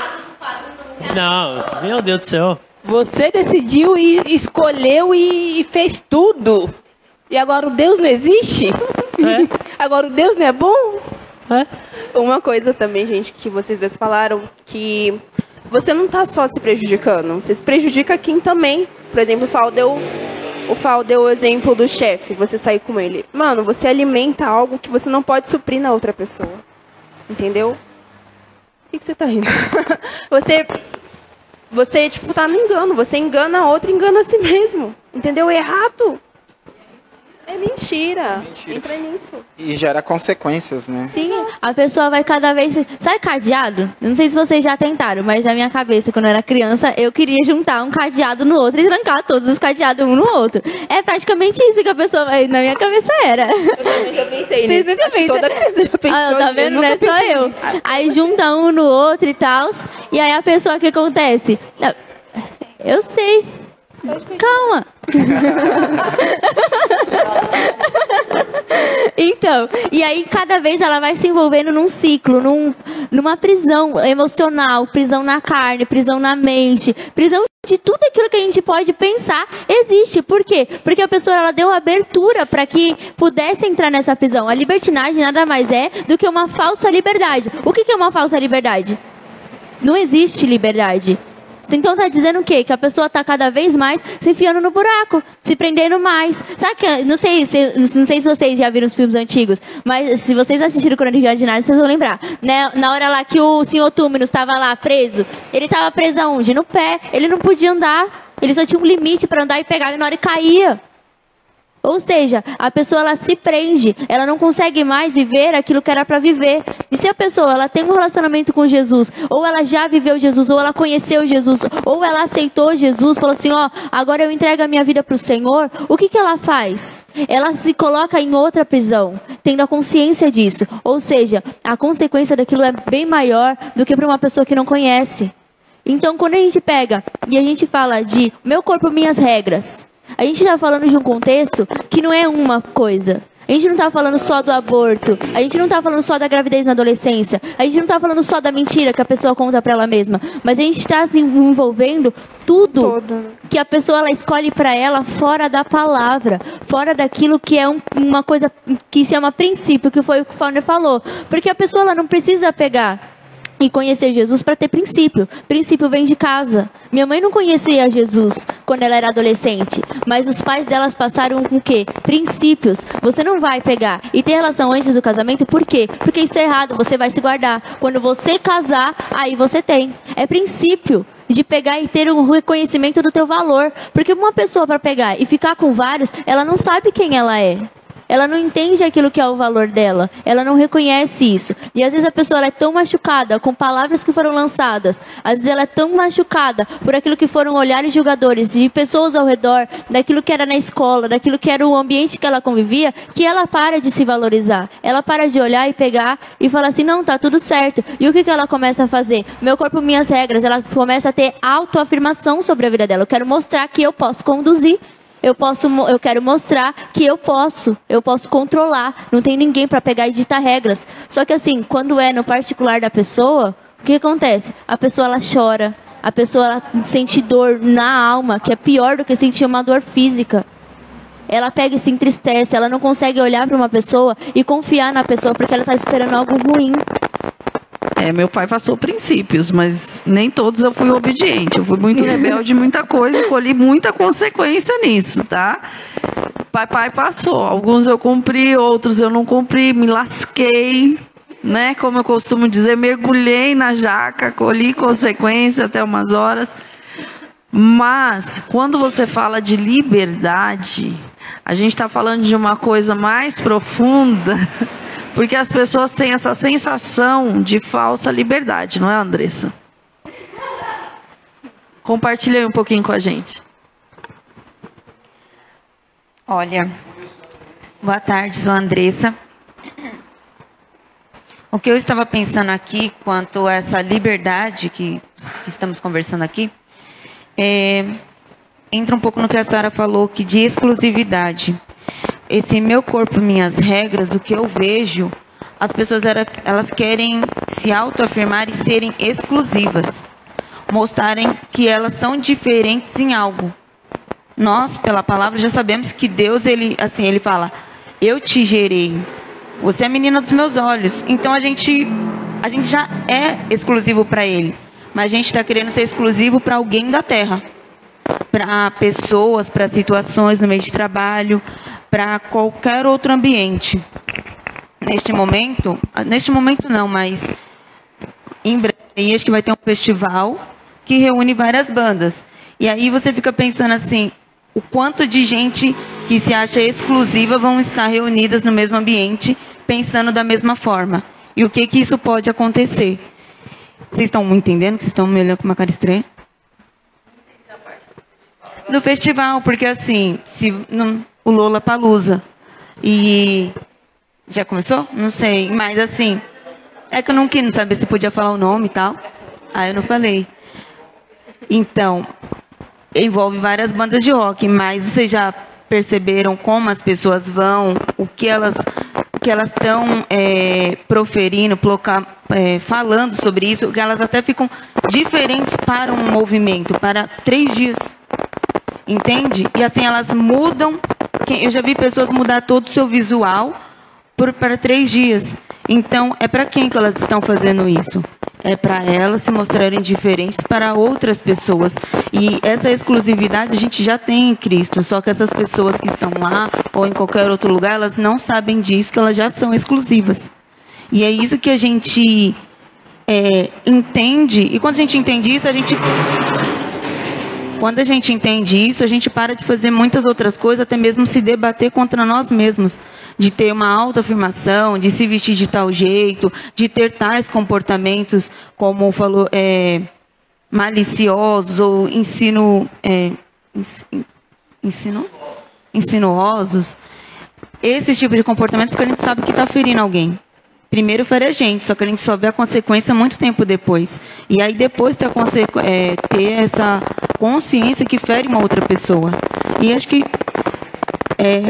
Não, meu Deus do céu. Você decidiu e escolheu e fez tudo. E agora o Deus não existe? É. Agora o Deus não é bom? É. Uma coisa também, gente, que vocês dois falaram, que você não tá só se prejudicando, você se prejudica quem também. Por exemplo, o Fal deu o, Fal deu o exemplo do chefe, você sair com ele. Mano, você alimenta algo que você não pode suprir na outra pessoa. Entendeu? O que, você tá rindo? você. Você, tipo, tá no engano. Você engana a outra, engana a si mesmo. Entendeu? Errado. É mentira. Entra nisso. E gera consequências, né? Sim, a pessoa vai cada vez. Sabe cadeado? Não sei se vocês já tentaram, mas na minha cabeça, quando eu era criança, eu queria juntar um cadeado no outro e trancar todos os cadeados um no outro. É praticamente isso que a pessoa vai. Na minha cabeça era. Eu já pensei Vocês nisso. nunca Acho que pensam? Toda criança já pensou Ah, tá vendo? Não nunca é só pensei eu. nisso. Aí junta um no outro e tal. E aí a pessoa, o que acontece? Eu sei. Calma. Então, e aí cada vez ela vai se envolvendo num ciclo, num, numa prisão emocional, prisão na carne, prisão na mente, prisão de tudo aquilo que a gente pode pensar existe. Por quê? Porque a pessoa ela deu abertura para que pudesse entrar nessa prisão. A libertinagem nada mais é do que uma falsa liberdade. O que que é uma falsa liberdade? Não existe liberdade. Então tá dizendo o quê? Que a pessoa tá cada vez mais se enfiando no buraco, se prendendo mais. Sabe que, não sei, se, não sei se vocês já viram os filmes antigos, mas se vocês assistiram Crônica Ordinária, vocês vão lembrar. Né? Na hora lá que o senhor Túminos estava lá preso, ele estava preso aonde? No pé. Ele não podia andar. Ele só tinha um limite para andar e pegar e na hora caía. Ou seja, a pessoa ela se prende, ela não consegue mais viver aquilo que era para viver. E se a pessoa ela tem um relacionamento com Jesus, ou ela já viveu Jesus, ou ela conheceu Jesus, ou ela aceitou Jesus, falou assim, ó, agora eu entrego a minha vida para o Senhor, o que que ela faz? Ela se coloca em outra prisão, tendo a consciência disso. Ou seja, a consequência daquilo é bem maior do que para uma pessoa que não conhece. Então, quando a gente pega e a gente fala de meu corpo, minhas regras, a gente está falando de um contexto que não é uma coisa. A gente não está falando só do aborto. A gente não está falando só da gravidez na adolescência. A gente não está falando só da mentira que a pessoa conta para ela mesma. Mas a gente está se envolvendo tudo Todo. que a pessoa ela escolhe para ela fora da palavra, fora daquilo que é um- uma coisa que chama princípio, que foi o que o Fauner falou. Porque a pessoa ela não precisa pegar e conhecer Jesus para ter princípio. Princípio vem de casa. Minha mãe não conhecia Jesus quando ela era adolescente, mas os pais delas passaram com o quê? Princípios. Você não vai pegar e ter relação antes do casamento, por quê? Porque isso é errado, você vai se guardar. Quando você casar, aí você tem. É princípio de pegar e ter um reconhecimento do teu valor. Porque uma pessoa para pegar e ficar com vários, ela não sabe quem ela é. Ela não entende aquilo que é o valor dela. Ela não reconhece isso. E às vezes a pessoa é tão machucada com palavras que foram lançadas. Às vezes ela é tão machucada por aquilo que foram olhares julgadores de pessoas ao redor, daquilo que era na escola, daquilo que era o ambiente que ela convivia, que ela para de se valorizar. Ela para de olhar e pegar e falar assim: não, tá tudo certo. E o que, que ela começa a fazer? Meu corpo, minhas regras. Ela começa a ter autoafirmação sobre a vida dela. Eu quero mostrar que eu posso conduzir. Eu posso, eu quero mostrar que eu posso, eu posso controlar. Não tem ninguém para pegar e ditar regras. Só que assim, quando é no particular da pessoa, o que acontece? A pessoa ela chora, a pessoa ela sente dor na alma, que é pior do que sentir uma dor física. Ela pega e se entristece, ela não consegue olhar para uma pessoa e confiar na pessoa porque ela está esperando algo ruim. É, meu pai passou princípios, mas nem todos eu fui obediente. Eu fui muito rebelde, muita coisa, e colhi muita consequência nisso, tá? Papai passou. Alguns eu cumpri, outros eu não cumpri, me lasquei, né? Como eu costumo dizer, mergulhei na jaca, colhi consequência até umas horas. Mas, quando você fala de liberdade, a gente está falando de uma coisa mais profunda, porque as pessoas têm essa sensação de falsa liberdade, não é, Andressa? Compartilha aí um pouquinho com a gente. Olha, boa tarde, sou a Andressa. O que eu estava pensando aqui quanto a essa liberdade que, que estamos conversando aqui, é, entra um pouco no que a Sara falou, que de exclusividade. Esse meu corpo, minhas regras, o que eu vejo, as pessoas era, elas querem se autoafirmar e serem exclusivas, mostrarem que elas são diferentes em algo. Nós, pela palavra, já sabemos que Deus, ele, assim, ele fala: "Eu te gerei. Você é a menina dos meus olhos". Então a gente, a gente já é exclusivo para Ele, mas a gente está querendo ser exclusivo para alguém da Terra, para pessoas, para situações no meio de trabalho, para qualquer outro ambiente. Neste momento, neste momento não, mas em breve acho que vai ter um festival que reúne várias bandas. E aí você fica pensando assim, o quanto de gente que se acha exclusiva vão estar reunidas no mesmo ambiente, pensando da mesma forma. E o que que isso pode acontecer? Vocês estão me entendendo? Vocês estão me olhando com uma cara estranha? Do festival, porque assim, se não, o Lola Palusa e já começou? Não sei, mas assim, é que eu não quis não saber se podia falar o nome e tal. Aí eu não falei. Então, envolve várias bandas de rock, mas vocês já perceberam como as pessoas vão, o que elas que elas estão é, proferindo, ploca, é, falando sobre isso, que elas até ficam diferentes para um movimento, para três dias. Entende? E assim elas mudam. Eu já vi pessoas mudar todo o seu visual por, para três dias. Então, é para quem que elas estão fazendo isso? É para elas se mostrarem diferentes para outras pessoas. E essa exclusividade a gente já tem em Cristo, só que essas pessoas que estão lá ou em qualquer outro lugar, elas não sabem disso, que elas já são exclusivas. E é isso que a gente é, entende. E quando a gente entende isso, a gente quando a gente entende isso, a gente para de fazer muitas outras coisas, até mesmo se debater contra nós mesmos. De ter uma autoafirmação, de se vestir de tal jeito, de ter tais comportamentos, como falou, é, maliciosos ou ensino, é, ensino, insinuosos. Esse tipo de comportamento, porque a gente sabe que está ferindo alguém primeiro fere a gente, só que a gente só vê a consequência muito tempo depois. E aí depois ter, é, ter essa consciência que fere uma outra pessoa. E acho que é,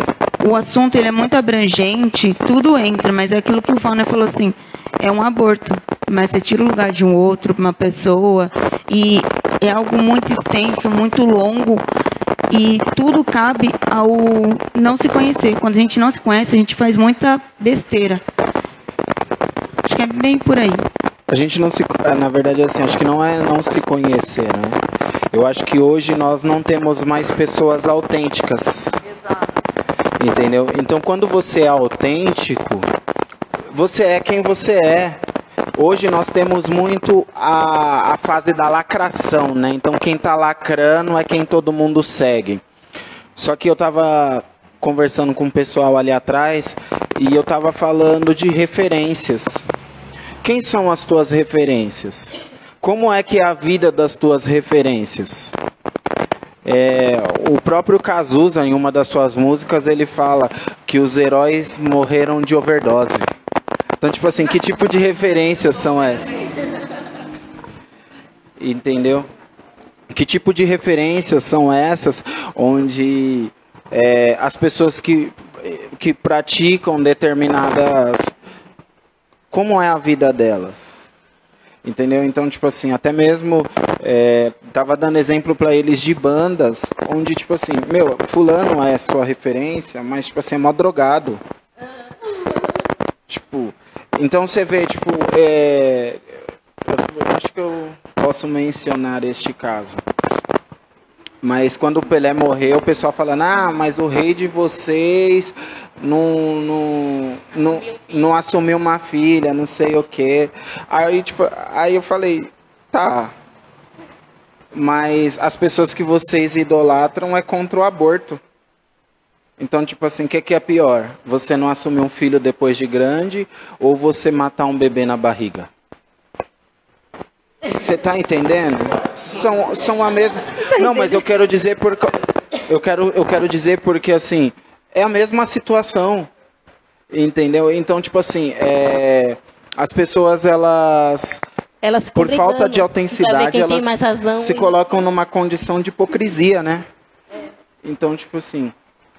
o assunto ele é muito abrangente, tudo entra, mas é aquilo que o Fauna falou assim, é um aborto, mas você tira o lugar de um outro, uma pessoa, e é algo muito extenso, muito longo, e tudo cabe ao não se conhecer. Quando a gente não se conhece, a gente faz muita besteira. Acho que é bem por aí. A gente não se. Na verdade, assim, acho que não é não se conhecer, né? Eu acho que hoje nós não temos mais pessoas autênticas. Exato. Entendeu? Então, quando você é autêntico, você é quem você é. Hoje nós temos muito a, a fase da lacração, né? Então, quem tá lacrando é quem todo mundo segue. Só que eu tava conversando com o pessoal ali atrás e eu tava falando de referências. Quem são as tuas referências? Como é que é a vida das tuas referências? É, o próprio Cazuza, em uma das suas músicas, ele fala que os heróis morreram de overdose. Então, tipo assim, que tipo de referências são essas? Entendeu? Que tipo de referências são essas onde é, as pessoas que, que praticam determinadas como é a vida delas. Entendeu? Então, tipo assim, até mesmo é, tava dando exemplo para eles de bandas onde, tipo assim, meu, fulano é sua referência, mas, tipo assim, é mó drogado. tipo, então você vê, tipo, é, eu acho que eu posso mencionar este caso. Mas quando o Pelé morreu, o pessoal falando, ah, mas o rei de vocês não, não, não, não assumiu uma filha, não sei o quê. Aí, tipo, aí eu falei, tá. mas as pessoas que vocês idolatram é contra o aborto. Então, tipo assim, o que, que é pior? Você não assumir um filho depois de grande ou você matar um bebê na barriga? Você tá entendendo? São, são a mesma. Não, mas eu quero dizer por eu quero eu quero dizer porque assim é a mesma situação, entendeu? Então tipo assim é... as pessoas elas Elas por falta de autenticidade elas se e- colocam numa condição de hipocrisia, né? Então tipo assim,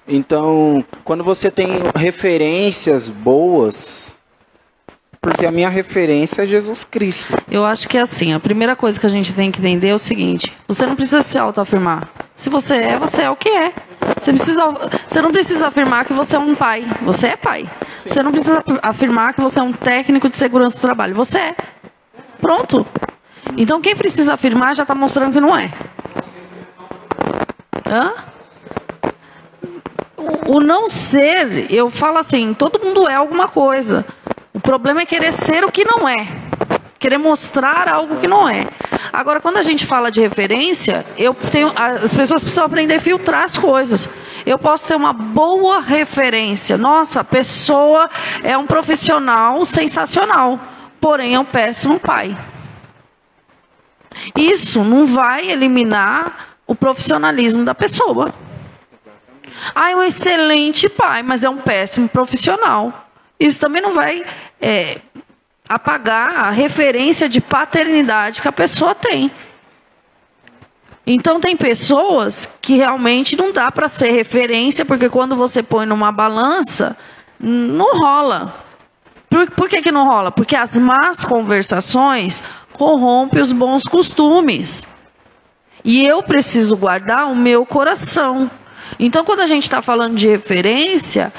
então quando você tem referências boas porque a minha referência é Jesus Cristo. Eu acho que é assim, a primeira coisa que a gente tem que entender é o seguinte: você não precisa se autoafirmar. Se você é, você é o que é. Você, precisa, você não precisa afirmar que você é um pai. Você é pai. Você não precisa afirmar que você é um técnico de segurança do trabalho. Você é. Pronto. Então quem precisa afirmar já está mostrando que não é. Hã? O não ser, eu falo assim, todo mundo é alguma coisa. O problema é querer ser o que não é. Querer mostrar algo que não é. Agora, quando a gente fala de referência, eu tenho, as pessoas precisam aprender a filtrar as coisas. Eu posso ter uma boa referência. Nossa, a pessoa é um profissional sensacional, porém é um péssimo pai. Isso não vai eliminar o profissionalismo da pessoa. Ah, é um excelente pai, mas é um péssimo profissional. Isso também não vai é, apagar a referência de paternidade que a pessoa tem. Então tem pessoas que realmente não dá para ser referência, porque quando você põe numa balança, não rola. Por, por que, que não rola? Porque as más conversações corrompem os bons costumes. E eu preciso guardar o meu coração. Então, quando a gente está falando de referência,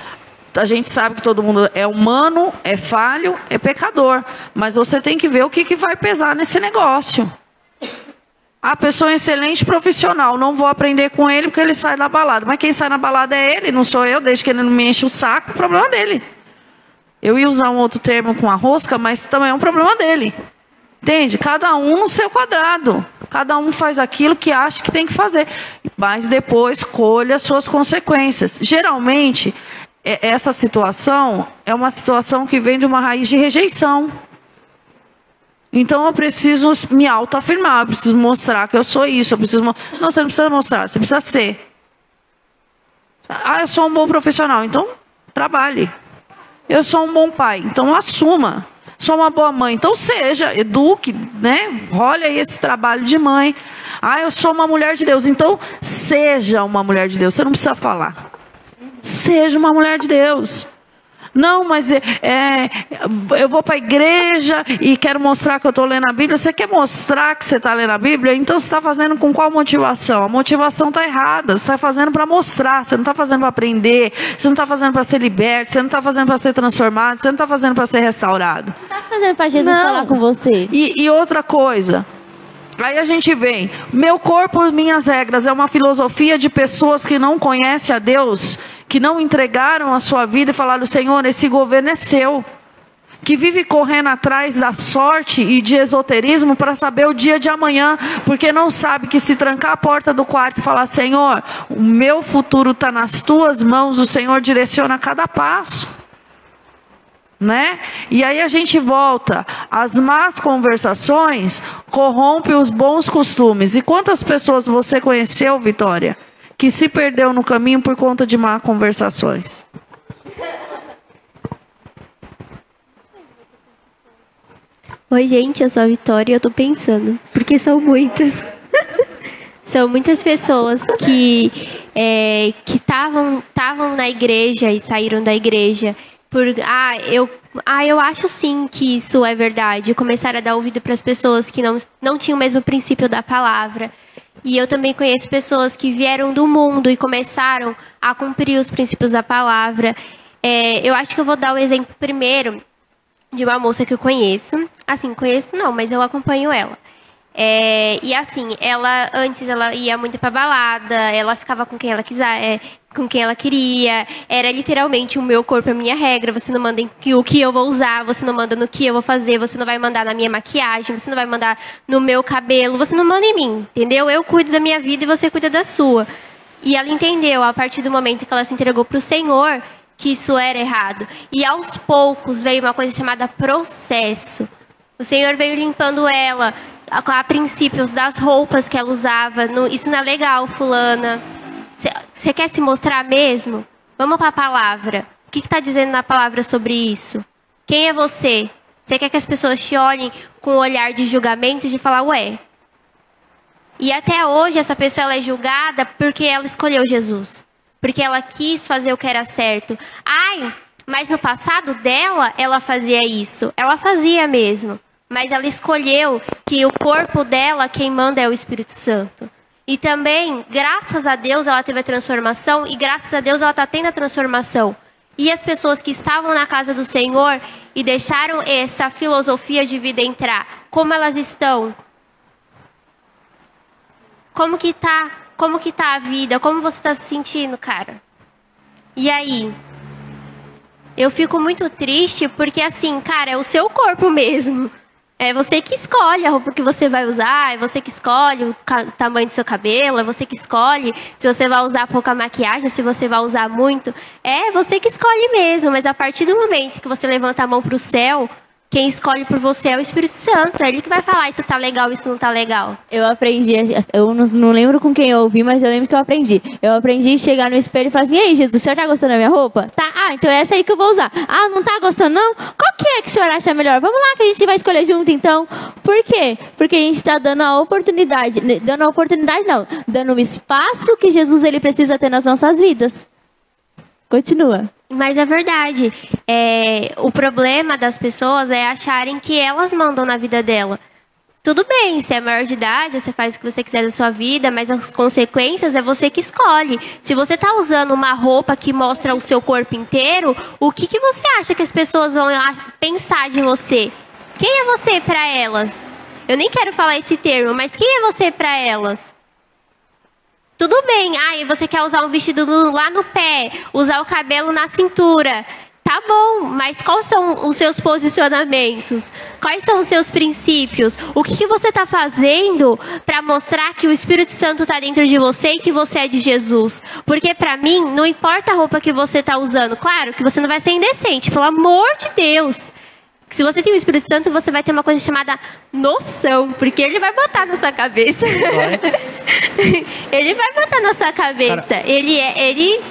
a gente sabe que todo mundo é humano, é falho, é pecador. Mas você tem que ver o que, que vai pesar nesse negócio. A pessoa é um excelente profissional, não vou aprender com ele porque ele sai da balada. Mas quem sai na balada é ele, não sou eu, desde que ele não me enche o saco, o problema dele. Eu ia usar um outro termo com a rosca, mas também é um problema dele. Entende? Cada um no seu quadrado. Cada um faz aquilo que acha que tem que fazer. Mas depois colha as suas consequências. Geralmente, essa situação é uma situação que vem de uma raiz de rejeição. Então eu preciso me autoafirmar, eu preciso mostrar que eu sou isso, eu preciso. Não, você não precisa mostrar, você precisa ser. Ah, eu sou um bom profissional, então trabalhe. Eu sou um bom pai, então assuma. Sou uma boa mãe, então seja, eduque, né? Olha aí esse trabalho de mãe. Ah, eu sou uma mulher de Deus, então seja uma mulher de Deus. Você não precisa falar. Seja uma mulher de Deus. Não, mas é, é, eu vou para a igreja e quero mostrar que eu estou lendo a Bíblia. Você quer mostrar que você está lendo a Bíblia? Então você está fazendo com qual motivação? A motivação está errada. Você está fazendo para mostrar. Você não está fazendo para aprender. Você não está fazendo para ser liberto. Você não está fazendo para ser transformado. Você não está fazendo para ser restaurado. Tá fazendo pra Jesus Não. falar com você? E, e outra coisa. Aí a gente vem, meu corpo, minhas regras, é uma filosofia de pessoas que não conhecem a Deus, que não entregaram a sua vida e falaram, Senhor, esse governo é seu. Que vive correndo atrás da sorte e de esoterismo para saber o dia de amanhã, porque não sabe que se trancar a porta do quarto e falar, Senhor, o meu futuro está nas tuas mãos, o Senhor direciona cada passo né? E aí a gente volta. As más conversações corrompem os bons costumes. E quantas pessoas você conheceu, Vitória, que se perdeu no caminho por conta de más conversações? Oi, gente, eu sou a Vitória e eu tô pensando. Porque são muitas. são muitas pessoas que é, que estavam na igreja e saíram da igreja por ah eu ah eu acho sim que isso é verdade começaram a dar ouvido para as pessoas que não não tinham o mesmo princípio da palavra e eu também conheço pessoas que vieram do mundo e começaram a cumprir os princípios da palavra É, eu acho que eu vou dar o exemplo primeiro de uma moça que eu conheço. Assim, conheço não, mas eu acompanho ela. É, e assim, ela antes ela ia muito pra balada, ela ficava com quem ela quiser, é, com quem ela queria. Era literalmente o meu corpo, a minha regra. Você não manda que- o que eu vou usar, você não manda no que eu vou fazer, você não vai mandar na minha maquiagem, você não vai mandar no meu cabelo, você não manda em mim, entendeu? Eu cuido da minha vida e você cuida da sua. E ela entendeu, a partir do momento que ela se entregou para o Senhor, que isso era errado. E aos poucos veio uma coisa chamada processo. O Senhor veio limpando ela, a, a princípios das roupas que ela usava. No- isso não é legal, fulana. Você quer se mostrar mesmo? Vamos para a palavra. O que está dizendo na palavra sobre isso? Quem é você? Você quer que as pessoas te olhem com um olhar de julgamento e de falar, ué, e até hoje essa pessoa é julgada porque ela escolheu Jesus. Porque ela quis fazer o que era certo. Ai, mas no passado dela ela fazia isso. Ela fazia mesmo. Mas ela escolheu que o corpo dela quem manda é o Espírito Santo. E também, graças a Deus, ela teve a transformação e graças a Deus ela está tendo a transformação. E as pessoas que estavam na casa do Senhor e deixaram essa filosofia de vida entrar, como elas estão? Como que tá? Como que tá a vida? Como você tá se sentindo, cara? E aí? Eu fico muito triste porque assim, cara, é o seu corpo mesmo. É você que escolhe a roupa que você vai usar, é você que escolhe o tamanho do seu cabelo, é você que escolhe se você vai usar pouca maquiagem, se você vai usar muito. É você que escolhe mesmo, mas a partir do momento que você levanta a mão pro céu, quem escolhe por você é o Espírito Santo. É ele que vai falar isso tá legal, isso não tá legal. Eu aprendi, eu não, não lembro com quem eu ouvi, mas eu lembro que eu aprendi. Eu aprendi a chegar no espelho e falar assim: Ei, Jesus, o senhor tá gostando da minha roupa? Tá, ah, então é essa aí que eu vou usar. Ah, não tá gostando não? Qual que é que o senhor acha melhor? Vamos lá que a gente vai escolher junto então. Por quê? Porque a gente tá dando a oportunidade, né, dando a oportunidade não, dando o espaço que Jesus ele precisa ter nas nossas vidas. Continua. Mas é verdade. É, o problema das pessoas é acharem que elas mandam na vida dela. Tudo bem, se é maior de idade, você faz o que você quiser da sua vida, mas as consequências é você que escolhe. Se você está usando uma roupa que mostra o seu corpo inteiro, o que, que você acha que as pessoas vão pensar de você? Quem é você para elas? Eu nem quero falar esse termo, mas quem é você para elas? Tudo bem, ah, e você quer usar um vestido lá no pé, usar o cabelo na cintura. Tá bom, mas quais são os seus posicionamentos? Quais são os seus princípios? O que, que você está fazendo para mostrar que o Espírito Santo está dentro de você e que você é de Jesus? Porque para mim, não importa a roupa que você está usando. Claro que você não vai ser indecente, pelo amor de Deus. Se você tem o Espírito Santo, você vai ter uma coisa chamada noção, porque ele vai botar na sua cabeça. ele vai botar na sua cabeça. Ele é, ele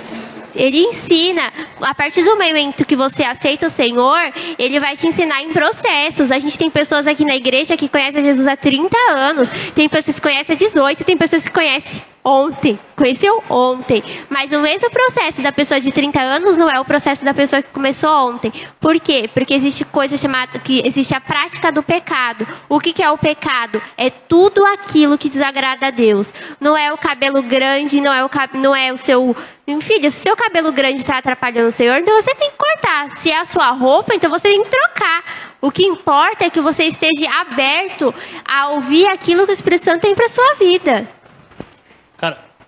ele ensina, a partir do momento que você aceita o Senhor, ele vai te ensinar em processos. A gente tem pessoas aqui na igreja que conhecem Jesus há 30 anos, tem pessoas que conhecem há 18, tem pessoas que conhecem ontem, conheceu ontem. Mas o mesmo processo da pessoa de 30 anos não é o processo da pessoa que começou ontem. Por quê? Porque existe coisa chamada que existe a prática do pecado. O que, que é o pecado? É tudo aquilo que desagrada a Deus. Não é o cabelo grande, não é o não é o seu Filha, se seu cabelo grande está atrapalhando o Senhor, então você tem que cortar. Se é a sua roupa, então você tem que trocar. O que importa é que você esteja aberto a ouvir aquilo que o Espírito Santo tem para sua vida.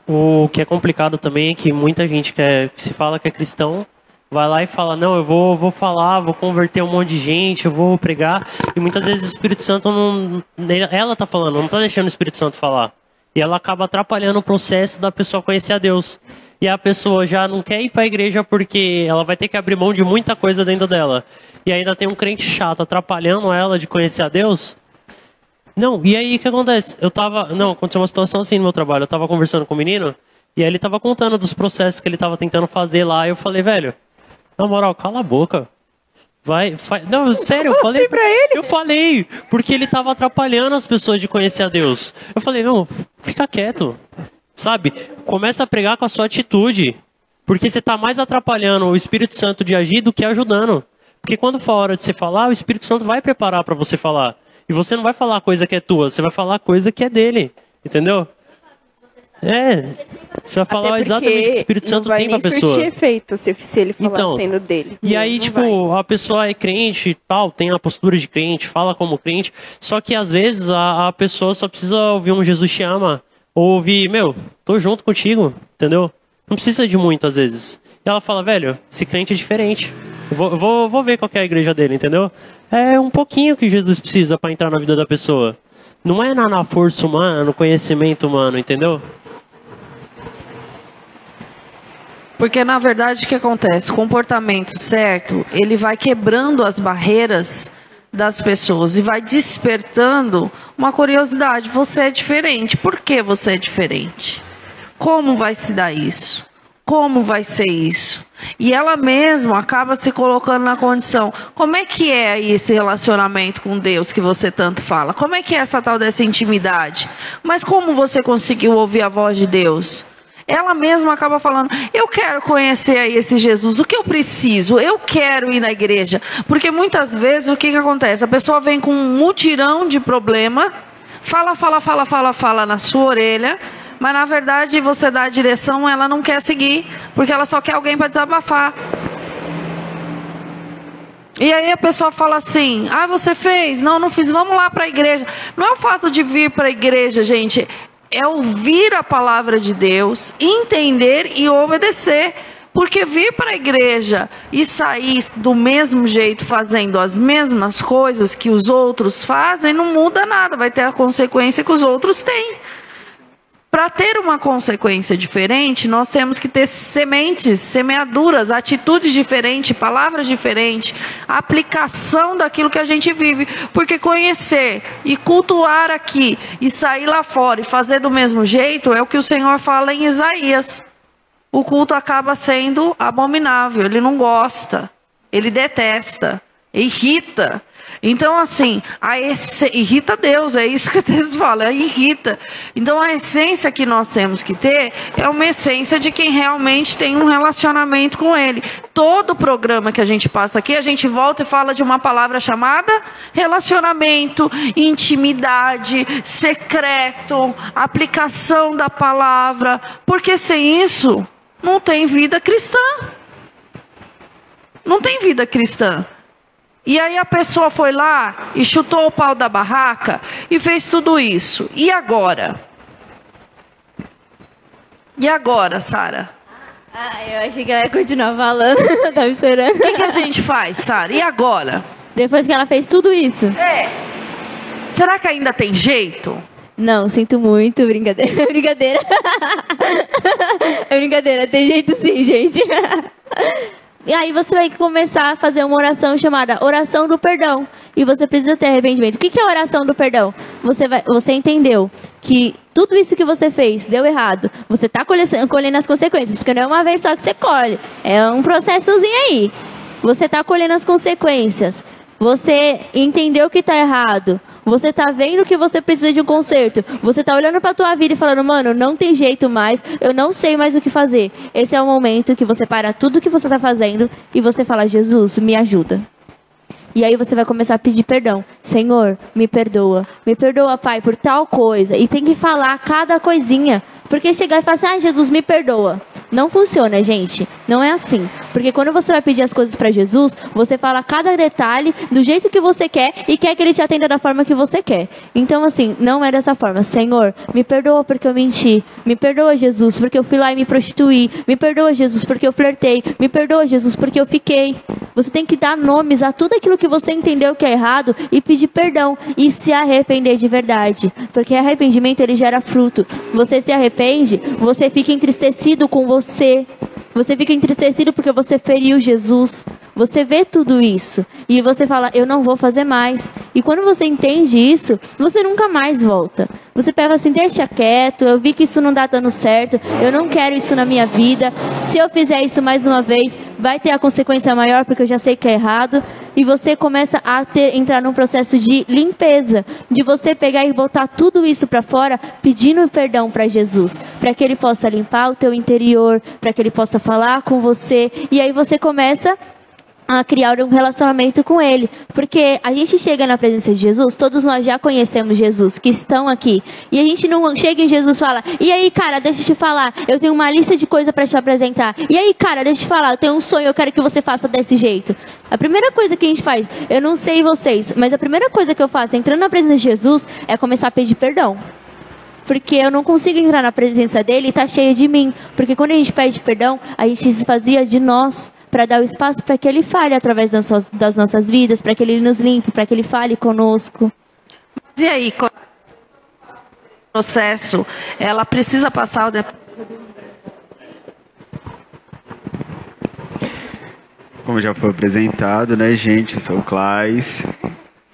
O que é complicado também é que muita gente que, é- que se fala que é cristão vai lá e fala, não, eu vou, vou falar, vou converter um monte de gente, eu vou pregar. E muitas vezes o Espírito Santo não. Ela tá falando, não tá deixando o Espírito Santo falar. E ela acaba atrapalhando o processo da pessoa conhecer a Deus. E a pessoa já não quer ir para a igreja porque ela vai ter que abrir mão de muita coisa dentro dela. E ainda tem um crente chato atrapalhando ela de conhecer a Deus. Não, e aí o que acontece? Eu tava. Não, aconteceu uma situação assim no meu trabalho. Eu tava conversando com o menino, e aí ele tava contando dos processos que ele tava tentando fazer lá. E eu falei, velho, na moral, cala a boca. Vai, fa... Não, sério, eu falei. pra ele? Eu falei, porque ele tava atrapalhando as pessoas de conhecer a Deus. Eu falei, não, fica quieto. Sabe? Começa a pregar com a sua atitude. Porque você tá mais atrapalhando o Espírito Santo de agir do que ajudando. Porque quando for a hora de você falar, o Espírito Santo vai preparar para você falar. E você não vai falar coisa que é tua, você vai falar coisa que é dele. Entendeu? É. Você vai falar exatamente o que o Espírito Santo não vai tem pra pessoa. surtir efeito se, se ele falar Então, sendo dele. E Não, aí, não tipo, vai. a pessoa é crente e tal, tem a postura de crente, fala como crente, só que às vezes a, a pessoa só precisa ouvir um Jesus te ama, ou ouvir, meu, tô junto contigo, entendeu? Não precisa de muito às vezes. E ela fala, velho, esse crente é diferente. Vou, vou, vou ver qual que é a igreja dele, entendeu? É um pouquinho que Jesus precisa para entrar na vida da pessoa. Não é na, força humana, no conhecimento humano, entendeu? Porque na verdade o que acontece? O comportamento certo, ele vai quebrando as barreiras das pessoas e vai despertando uma curiosidade. Você é diferente. Por que você é diferente? Como vai se dar isso? Como vai ser isso? E ela mesma acaba se colocando na condição. Como é que é aí esse relacionamento com Deus que você tanto fala? Como é que é essa tal dessa intimidade? Mas como você conseguiu ouvir a voz de Deus? Ela mesma acaba falando: Eu quero conhecer aí esse Jesus. O que eu preciso? Eu quero ir na igreja. Porque muitas vezes o que, que acontece? A pessoa vem com um mutirão de problema, fala, fala, fala, fala, fala na sua orelha, mas na verdade você dá a direção, ela não quer seguir, porque ela só quer alguém para desabafar. E aí a pessoa fala assim: Ah, você fez? Não, não fiz. Vamos lá para a igreja. Não é o fato de vir para a igreja, gente. É ouvir a palavra de Deus, entender e obedecer. Porque vir para a igreja e sair do mesmo jeito, fazendo as mesmas coisas que os outros fazem, não muda nada. Vai ter a consequência que os outros têm. Para ter uma consequência diferente, nós temos que ter sementes, semeaduras, atitudes diferentes, palavras diferentes, aplicação daquilo que a gente vive. Porque conhecer e cultuar aqui e sair lá fora e fazer do mesmo jeito é o que o Senhor fala em Isaías. O culto acaba sendo abominável, ele não gosta, ele detesta, irrita. Então, assim, a esse... irrita Deus, é isso que o fala, irrita. Então, a essência que nós temos que ter é uma essência de quem realmente tem um relacionamento com Ele. Todo programa que a gente passa aqui, a gente volta e fala de uma palavra chamada relacionamento, intimidade, secreto, aplicação da palavra, porque sem isso, não tem vida cristã. Não tem vida cristã. E aí a pessoa foi lá e chutou o pau da barraca e fez tudo isso. E agora? E agora, Sara? Ah, eu achei que ela ia continuar falando. Tava esperando. O que, que a gente faz, Sara? E agora? Depois que ela fez tudo isso. É. Será que ainda tem jeito? Não, sinto muito, brincadeira. brincadeira. é brincadeira, tem jeito sim, gente. E aí você vai começar a fazer uma oração chamada oração do perdão. E você precisa ter arrependimento. O que é a oração do perdão? Você, vai, você entendeu que tudo isso que você fez deu errado. Você está colhendo, as consequências, porque não é uma vez só que você colhe. É um processozinho aí. Você está colhendo as consequências. Você entendeu que está errado. Você está vendo que você precisa de um conserto. Você está olhando para a tua vida e falando, mano, não tem jeito mais, eu não sei mais o que fazer. Esse é o momento que você para tudo que você está fazendo e você fala, Jesus, me ajuda. E aí você vai começar a pedir perdão. Senhor, me perdoa. Me perdoa, Pai, por tal coisa. E tem que falar cada coisinha. Porque chegar e falar assim, ah, Jesus, me perdoa. Não funciona, gente. Não é assim. Porque quando você vai pedir as coisas para Jesus, você fala cada detalhe do jeito que você quer e quer que ele te atenda da forma que você quer. Então, assim, não é dessa forma. Senhor, me perdoa porque eu menti. Me perdoa, Jesus, porque eu fui lá e me prostituí. Me perdoa, Jesus, porque eu flertei. Me perdoa, Jesus, porque eu fiquei. Você tem que dar nomes a tudo aquilo que você entendeu que é errado e pedir perdão e se arrepender de verdade, porque arrependimento ele gera fruto. Você se arrepende, você fica entristecido com você. Você fica entristecido porque você feriu Jesus. Você vê tudo isso e você fala, eu não vou fazer mais. E quando você entende isso, você nunca mais volta. Você pega assim, deixa quieto, eu vi que isso não dá dando certo, eu não quero isso na minha vida. Se eu fizer isso mais uma vez, vai ter a consequência maior porque eu já sei que é errado. E você começa a ter, entrar num processo de limpeza, de você pegar e botar tudo isso para fora, pedindo perdão para Jesus, para que ele possa limpar o teu interior, para que ele possa falar com você. E aí você começa a criar um relacionamento com Ele. Porque a gente chega na presença de Jesus, todos nós já conhecemos Jesus, que estão aqui. E a gente não chega em Jesus e fala: E aí, cara, deixa eu te falar, eu tenho uma lista de coisas para te apresentar. E aí, cara, deixa eu te falar, eu tenho um sonho, eu quero que você faça desse jeito. A primeira coisa que a gente faz, eu não sei vocês, mas a primeira coisa que eu faço entrando na presença de Jesus é começar a pedir perdão porque eu não consigo entrar na presença dele e tá cheio de mim. Porque quando a gente pede perdão, a gente se esvazia de nós para dar o espaço para que ele fale através das, suas, das nossas vidas, para que ele nos limpe, para que ele fale conosco. Mas e aí, o processo, ela precisa passar o Como já foi apresentado, né, gente? Sou o Claes.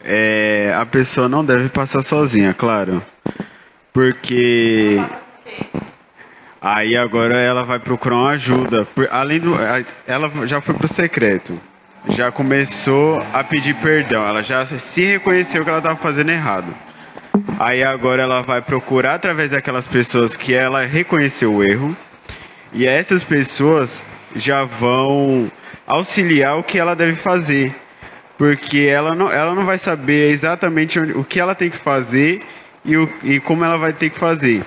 É, a pessoa não deve passar sozinha, claro. Porque aí agora ela vai procurar uma ajuda. Além do, ela já foi pro secreto, já começou a pedir perdão. Ela já se reconheceu que ela estava fazendo errado. Aí agora ela vai procurar através daquelas pessoas que ela reconheceu o erro. E essas pessoas já vão auxiliar o que ela deve fazer. Porque ela não, ela não vai saber exatamente onde, o que ela tem que fazer e, o, e como ela vai ter que fazer.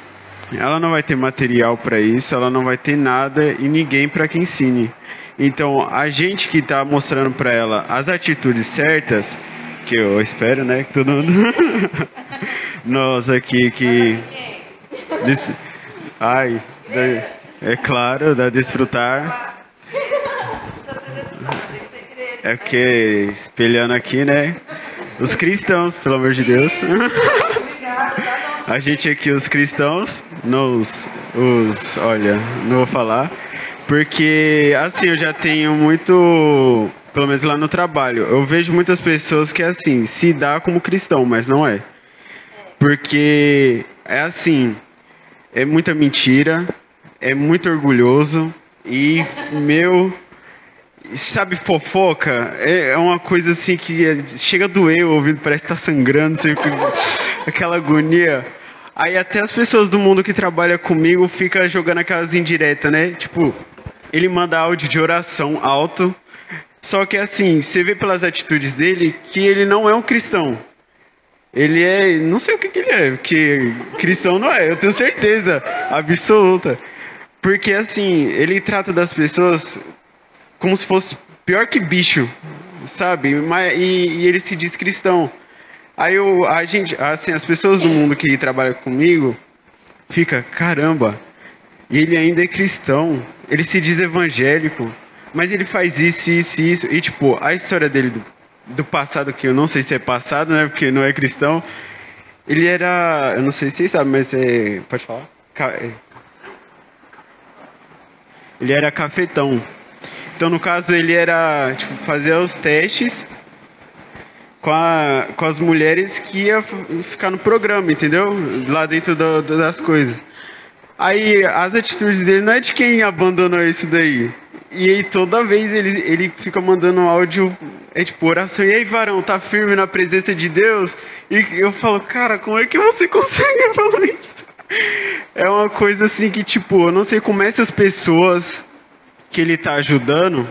Ela não vai ter material para isso, ela não vai ter nada e ninguém para que ensine. Então, a gente que está mostrando para ela as atitudes certas, que eu espero, né, que todo mundo nós aqui que ai, é claro, da desfrutar. É que espelhando aqui, né? Os cristãos, pelo amor de Deus. A gente aqui, os cristãos, nos, os, olha, não vou falar, porque assim, eu já tenho muito, pelo menos lá no trabalho, eu vejo muitas pessoas que assim, se dá como cristão, mas não é. Porque é assim, é muita mentira, é muito orgulhoso e meu sabe, fofoca é uma coisa assim que chega a doer o ouvido, parece que tá sangrando, sei aquela agonia. Aí até as pessoas do mundo que trabalham comigo ficam jogando aquelas indiretas, né? Tipo, ele manda áudio de oração alto, só que assim, você vê pelas atitudes dele que ele não é um cristão. Ele é, não sei o que, que ele é, porque cristão não é, eu tenho certeza absoluta. Porque assim, ele trata das pessoas como se fosse pior que bicho, sabe? E, e ele se diz cristão. Aí eu, a gente, assim, as pessoas do mundo que trabalham comigo fica, caramba, ele ainda é cristão, ele se diz evangélico, mas ele faz isso, isso, isso. E tipo, a história dele do, do passado, que eu não sei se é passado, né? Porque não é cristão. Ele era, eu não sei se vocês sabem, mas é, pode falar? É. Ele era cafetão. Então, no caso, ele era, tipo, fazer os testes com, a, com as mulheres que ia ficar no programa, entendeu? Lá dentro do, do, das coisas. Aí, as atitudes dele não é de quem abandonou isso daí. E aí, toda vez ele, ele fica mandando áudio, é tipo, oração. E aí, varão, tá firme na presença de Deus? E eu falo, cara, como é que você consegue falar isso? É uma coisa assim que, tipo, eu não sei como essas pessoas que ele está ajudando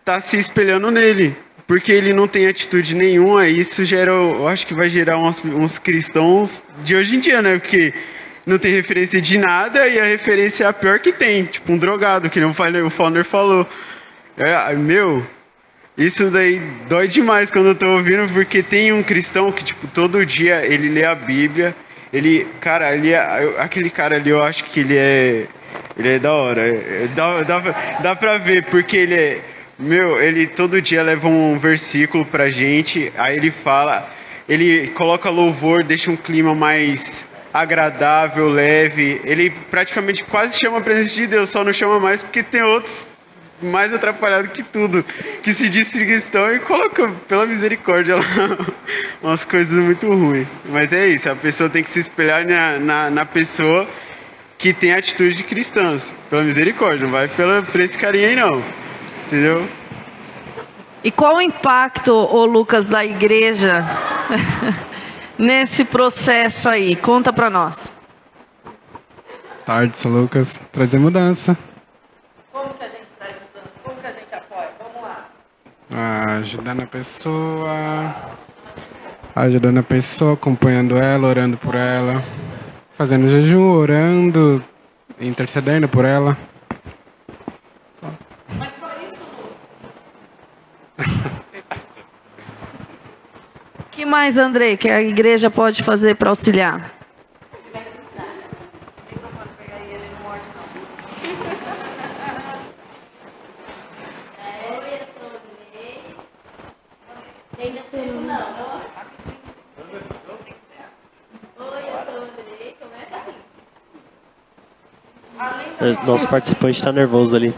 está se espelhando nele. Porque ele não tem atitude nenhuma, e isso gera, eu acho que vai gerar uns, uns cristãos de hoje em dia, né? Porque não tem referência de nada e a referência é a pior que tem, tipo um drogado, que o Fowler falou. É, meu, isso daí dói demais quando eu tô ouvindo, porque tem um cristão que, tipo, todo dia ele lê a Bíblia, ele, cara, ele é, aquele cara ali, eu acho que ele é ele é da hora. É, dá, dá, dá pra ver, porque ele é. Meu, ele todo dia leva um versículo pra gente, aí ele fala, ele coloca louvor, deixa um clima mais agradável, leve. Ele praticamente quase chama a presença de Deus, só não chama mais porque tem outros mais atrapalhados que tudo, que se diz cristão e coloca, pela misericórdia, umas coisas muito ruins. Mas é isso, a pessoa tem que se espelhar na, na, na pessoa que tem atitude de cristãs. Pela misericórdia, não vai pela, por esse carinha aí não. Entendeu? E qual o impacto, ô Lucas, da igreja nesse processo aí? Conta para nós. Tarde, sou Lucas. Trazer mudança. Como que a gente traz mudança? Como que a gente apoia? Vamos lá. Ah, ajudando a pessoa. Ajudando a pessoa, acompanhando ela, orando por ela. Fazendo jejum, orando, intercedendo por ela. Mas só isso, O que mais, Andrei, que a igreja pode fazer para auxiliar? É, Nosso participante está nervoso ali.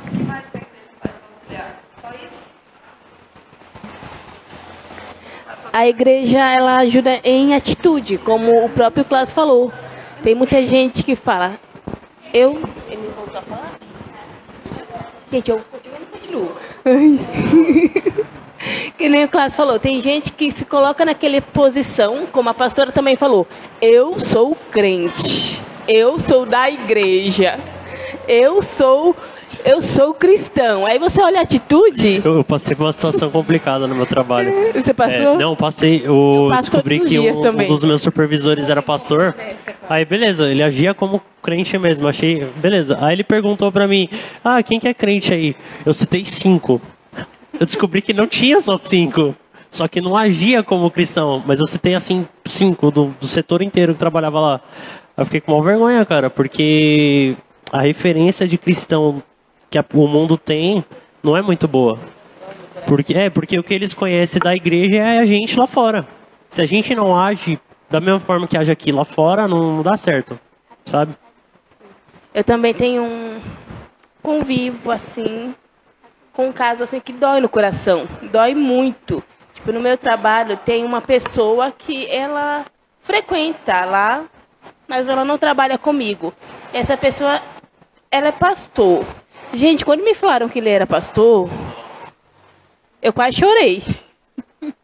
A igreja ela ajuda em atitude, como o próprio Cláudio falou. Tem muita gente que fala, eu. Ele voltou a falar? Gente, eu continuo, que nem o Cláudio falou, tem gente que se coloca naquela posição, como a pastora também falou, eu sou crente, eu sou da igreja, eu sou eu sou cristão. Aí você olha a atitude. Eu, passei por uma situação complicada no meu trabalho. Você passou? É, não, passei. Eu, Eu descobri que um, um dos meus supervisores era pastor. Aí, beleza, ele agia como crente mesmo. Achei. Beleza. Aí ele perguntou pra mim: Ah, quem que é crente aí? Eu citei cinco. Eu descobri que não tinha só cinco. Só que não agia como cristão. Mas eu citei, assim, cinco do, do setor inteiro que trabalhava lá. Eu fiquei com uma vergonha, cara, porque a referência de cristão que a- o mundo tem não é muito boa. Porque, é, porque o que eles conhecem da igreja é a gente lá fora. Se a gente não age da mesma forma que age aqui lá fora, não, não dá certo. Sabe? Eu também tenho um convivo assim com um caso assim que dói no coração, dói muito. Tipo, no meu trabalho tem uma pessoa que ela frequenta lá, mas ela não trabalha comigo. Essa pessoa, ela é pastor. Gente, quando me falaram que ele era pastor, eu quase chorei.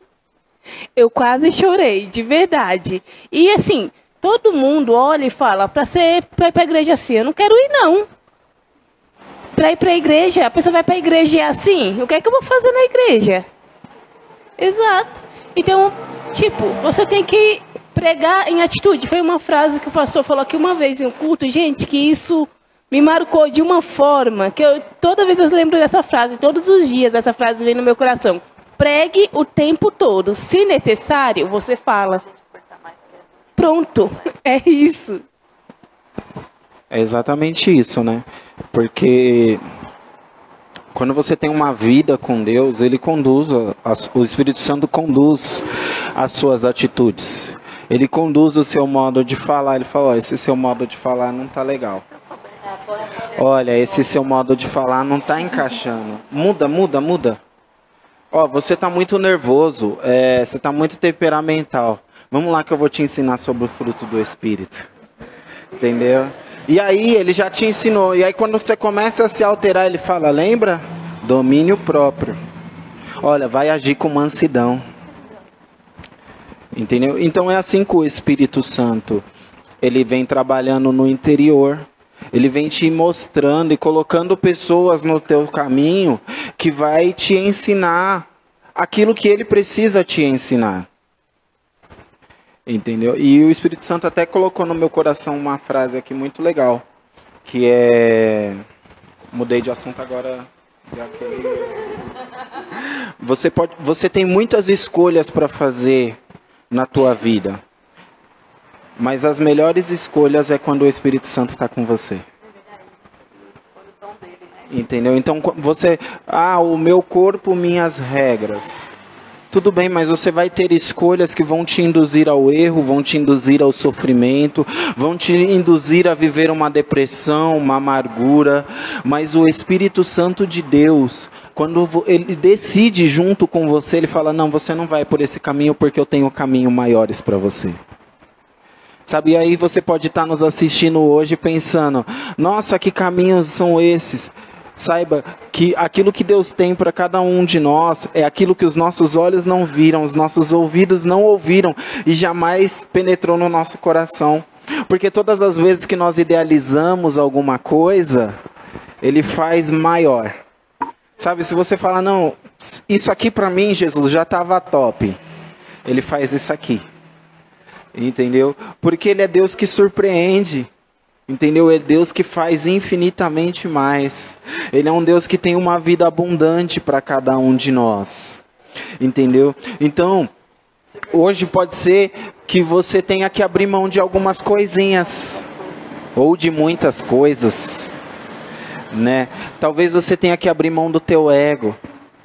Eu quase chorei, de verdade. E assim, todo mundo olha e fala, pra ser pra ir pra igreja assim, eu não quero ir não. Pra ir pra igreja, a pessoa vai pra igreja e é assim, o que é que eu vou fazer na igreja? Exato. Então, tipo, você tem que pregar em atitude. Foi uma frase que o pastor falou aqui uma vez em um culto, gente, que isso me marcou de uma forma que eu toda vez eu lembro dessa frase, todos os dias essa frase vem no meu coração. Pregue o tempo todo. Se necessário, você fala. Pronto. É isso. É exatamente isso, né? Porque quando você tem uma vida com Deus, Ele conduz, o Espírito Santo conduz as suas atitudes. Ele conduz o seu modo de falar. Ele fala: ó, esse seu modo de falar não tá legal. Olha, esse seu modo de falar não tá encaixando. Muda, muda, muda. Ó, você tá muito nervoso, é, você tá muito temperamental. Vamos lá que eu vou te ensinar sobre o fruto do Espírito. Entendeu? E aí ele já te ensinou. E aí quando você começa a se alterar, ele fala: lembra? Domínio próprio. Olha, vai agir com mansidão. Entendeu? Então é assim que o Espírito Santo ele vem trabalhando no interior. Ele vem te mostrando e colocando pessoas no teu caminho que vai te ensinar aquilo que ele precisa te ensinar. Entendeu? E o Espírito Santo até colocou no meu coração uma frase aqui muito legal, que é mudei de assunto agora, você pode, você tem muitas escolhas para fazer na tua vida. Mas as melhores escolhas é quando o Espírito Santo está com você. Entendeu? Então você, ah, o meu corpo, minhas regras. Tudo bem, mas você vai ter escolhas que vão te induzir ao erro, vão te induzir ao sofrimento, vão te induzir a viver uma depressão, uma amargura. Mas o Espírito Santo de Deus, quando ele decide junto com você, ele fala: Não, você não vai por esse caminho porque eu tenho caminho maiores para você. Sabe, e aí você pode estar nos assistindo hoje pensando: Nossa, que caminhos são esses? Saiba que aquilo que Deus tem para cada um de nós é aquilo que os nossos olhos não viram, os nossos ouvidos não ouviram e jamais penetrou no nosso coração. Porque todas as vezes que nós idealizamos alguma coisa, ele faz maior. Sabe, se você fala, não, isso aqui para mim, Jesus, já estava top. Ele faz isso aqui. Entendeu? Porque ele é Deus que surpreende. Entendeu? É Deus que faz infinitamente mais. Ele é um Deus que tem uma vida abundante para cada um de nós. Entendeu? Então, hoje pode ser que você tenha que abrir mão de algumas coisinhas ou de muitas coisas, né? Talvez você tenha que abrir mão do teu ego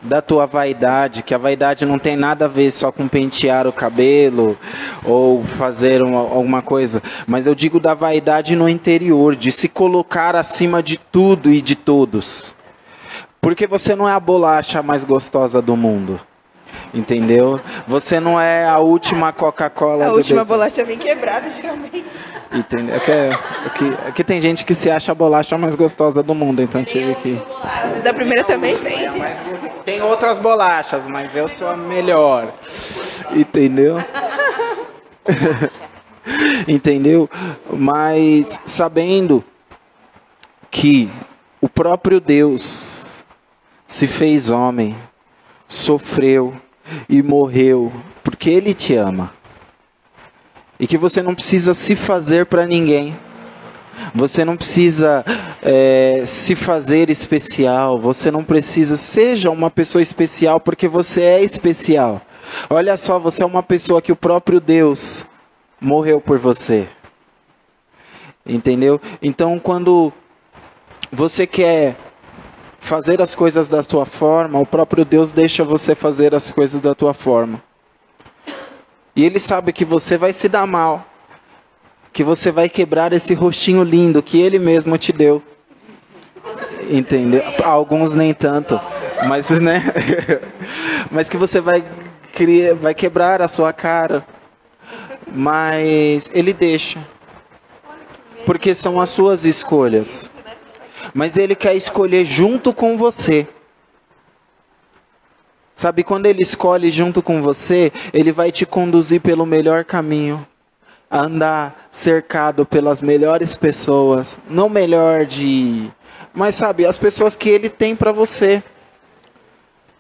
da tua vaidade, que a vaidade não tem nada a ver só com pentear o cabelo ou fazer uma, alguma coisa, mas eu digo da vaidade no interior, de se colocar acima de tudo e de todos. Porque você não é a bolacha mais gostosa do mundo. Entendeu? Você não é a última Coca-Cola A do última deserto. bolacha vem quebrada, geralmente. Entendeu? É que, é, é que, é que tem gente que se acha a bolacha mais gostosa do mundo, então tive que. Às vezes a primeira também tem. Tem outras bolachas, mas eu sou a melhor. Entendeu? Entendeu? Mas sabendo que o próprio Deus se fez homem, sofreu e morreu porque Ele te ama. E que você não precisa se fazer para ninguém. Você não precisa é, se fazer especial. Você não precisa. Seja uma pessoa especial porque você é especial. Olha só, você é uma pessoa que o próprio Deus morreu por você. Entendeu? Então, quando você quer fazer as coisas da sua forma, o próprio Deus deixa você fazer as coisas da tua forma. E ele sabe que você vai se dar mal, que você vai quebrar esse rostinho lindo que ele mesmo te deu. Entendeu? Alguns nem tanto, mas né? mas que você vai criar, vai quebrar a sua cara. Mas ele deixa. Porque são as suas escolhas. Mas ele quer escolher junto com você. Sabe, quando ele escolhe junto com você, ele vai te conduzir pelo melhor caminho. Andar cercado pelas melhores pessoas. Não melhor de. Mas sabe, as pessoas que ele tem para você.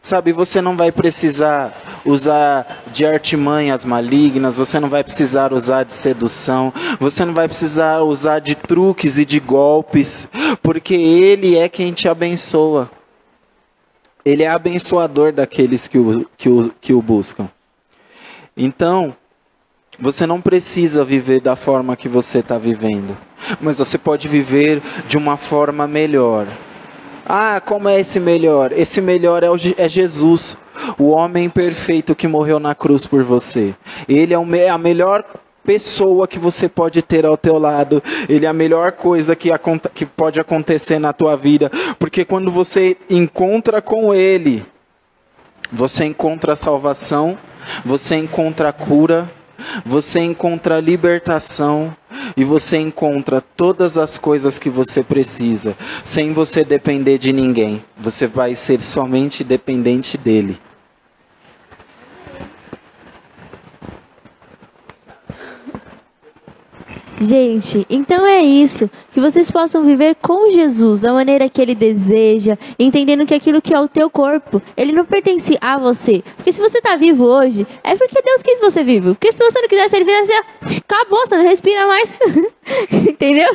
Sabe, você não vai precisar usar de artimanhas malignas, você não vai precisar usar de sedução, você não vai precisar usar de truques e de golpes, porque Ele é quem te abençoa. Ele é abençoador daqueles que o, que o, que o buscam. Então, você não precisa viver da forma que você está vivendo, mas você pode viver de uma forma melhor. Ah, como é esse melhor? Esse melhor é, o, é Jesus, o homem perfeito que morreu na cruz por você. Ele é o, a melhor pessoa que você pode ter ao teu lado. Ele é a melhor coisa que, que pode acontecer na tua vida, porque quando você encontra com Ele, você encontra salvação, você encontra cura, você encontra libertação e você encontra todas as coisas que você precisa, sem você depender de ninguém. Você vai ser somente dependente dele. Gente, então é isso. Que vocês possam viver com Jesus da maneira que ele deseja, entendendo que aquilo que é o teu corpo, ele não pertence a você. Porque se você está vivo hoje, é porque Deus quis você vivo. Porque se você não quisesse, ele fizesse, assim, acabou, você não respira mais. Entendeu?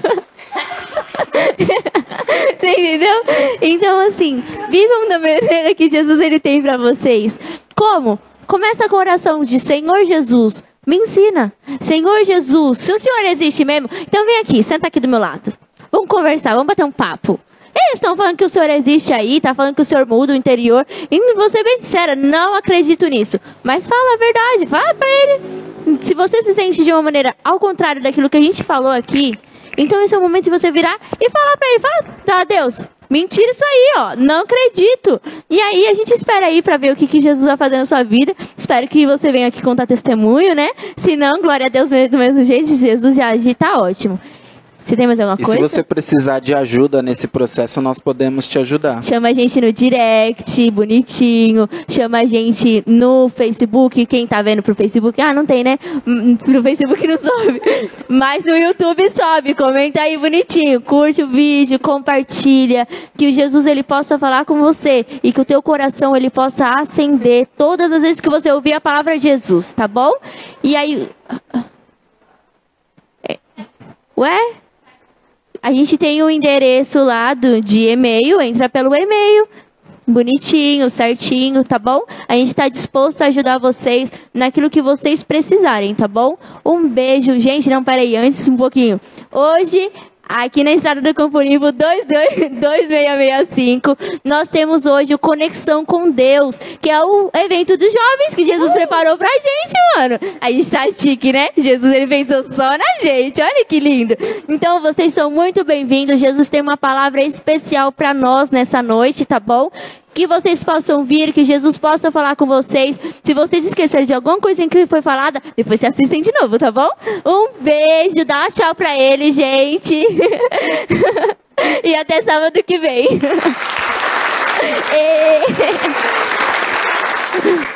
Entendeu? Então, assim, vivam da maneira que Jesus ele tem para vocês. Como? Começa com a oração de Senhor Jesus, me ensina. Senhor Jesus, se o Senhor existe mesmo, então vem aqui, senta aqui do meu lado. Vamos conversar, vamos bater um papo. Eles estão falando que o Senhor existe aí, tá falando que o Senhor muda o interior. E vou ser bem sincera, não acredito nisso. Mas fala a verdade, fala pra ele. Se você se sente de uma maneira ao contrário daquilo que a gente falou aqui, então esse é o momento de você virar e falar pra ele, fala, tá, Deus, Mentira isso aí, ó. Não acredito. E aí a gente espera aí para ver o que, que Jesus vai fazer na sua vida. Espero que você venha aqui contar testemunho, né? Se não, glória a Deus do mesmo jeito, Jesus já agir, tá ótimo. Você tem mais alguma E coisa? se você precisar de ajuda nesse processo, nós podemos te ajudar. Chama a gente no direct, bonitinho. Chama a gente no Facebook. Quem tá vendo pro Facebook? Ah, não tem, né? Hum, Pro Facebook não sobe. Mas no YouTube sobe. Comenta aí bonitinho. Curte o vídeo, compartilha. Que o Jesus ele possa falar com você. E que o teu coração ele possa acender todas as vezes que você ouvir a palavra de Jesus, tá bom? E aí. É. Ué? A gente tem o endereço lá do, de e-mail, entra pelo e-mail. Bonitinho, certinho, tá bom? A gente está disposto a ajudar vocês naquilo que vocês precisarem, tá bom? Um beijo. Gente, não, peraí, antes um pouquinho. Hoje, aqui na estrada do Campo Limpo 22 2665, nós temos hoje o Conexão com Deus, que é o evento dos jovens que Jesus preparou pra gente, mano. A gente tá chique, né? Jesus, ele pensou só na gente. Olha que lindo. Então, vocês são muito bem-vindos. Jesus tem uma palavra especial pra nós nessa noite, tá bom? que vocês possam vir, que Jesus possa falar com vocês. Se vocês esquecerem de alguma coisa que foi falada, depois se assistem de novo, tá bom? Um beijo, dá tchau pra ele, gente. e até sábado que vem. e...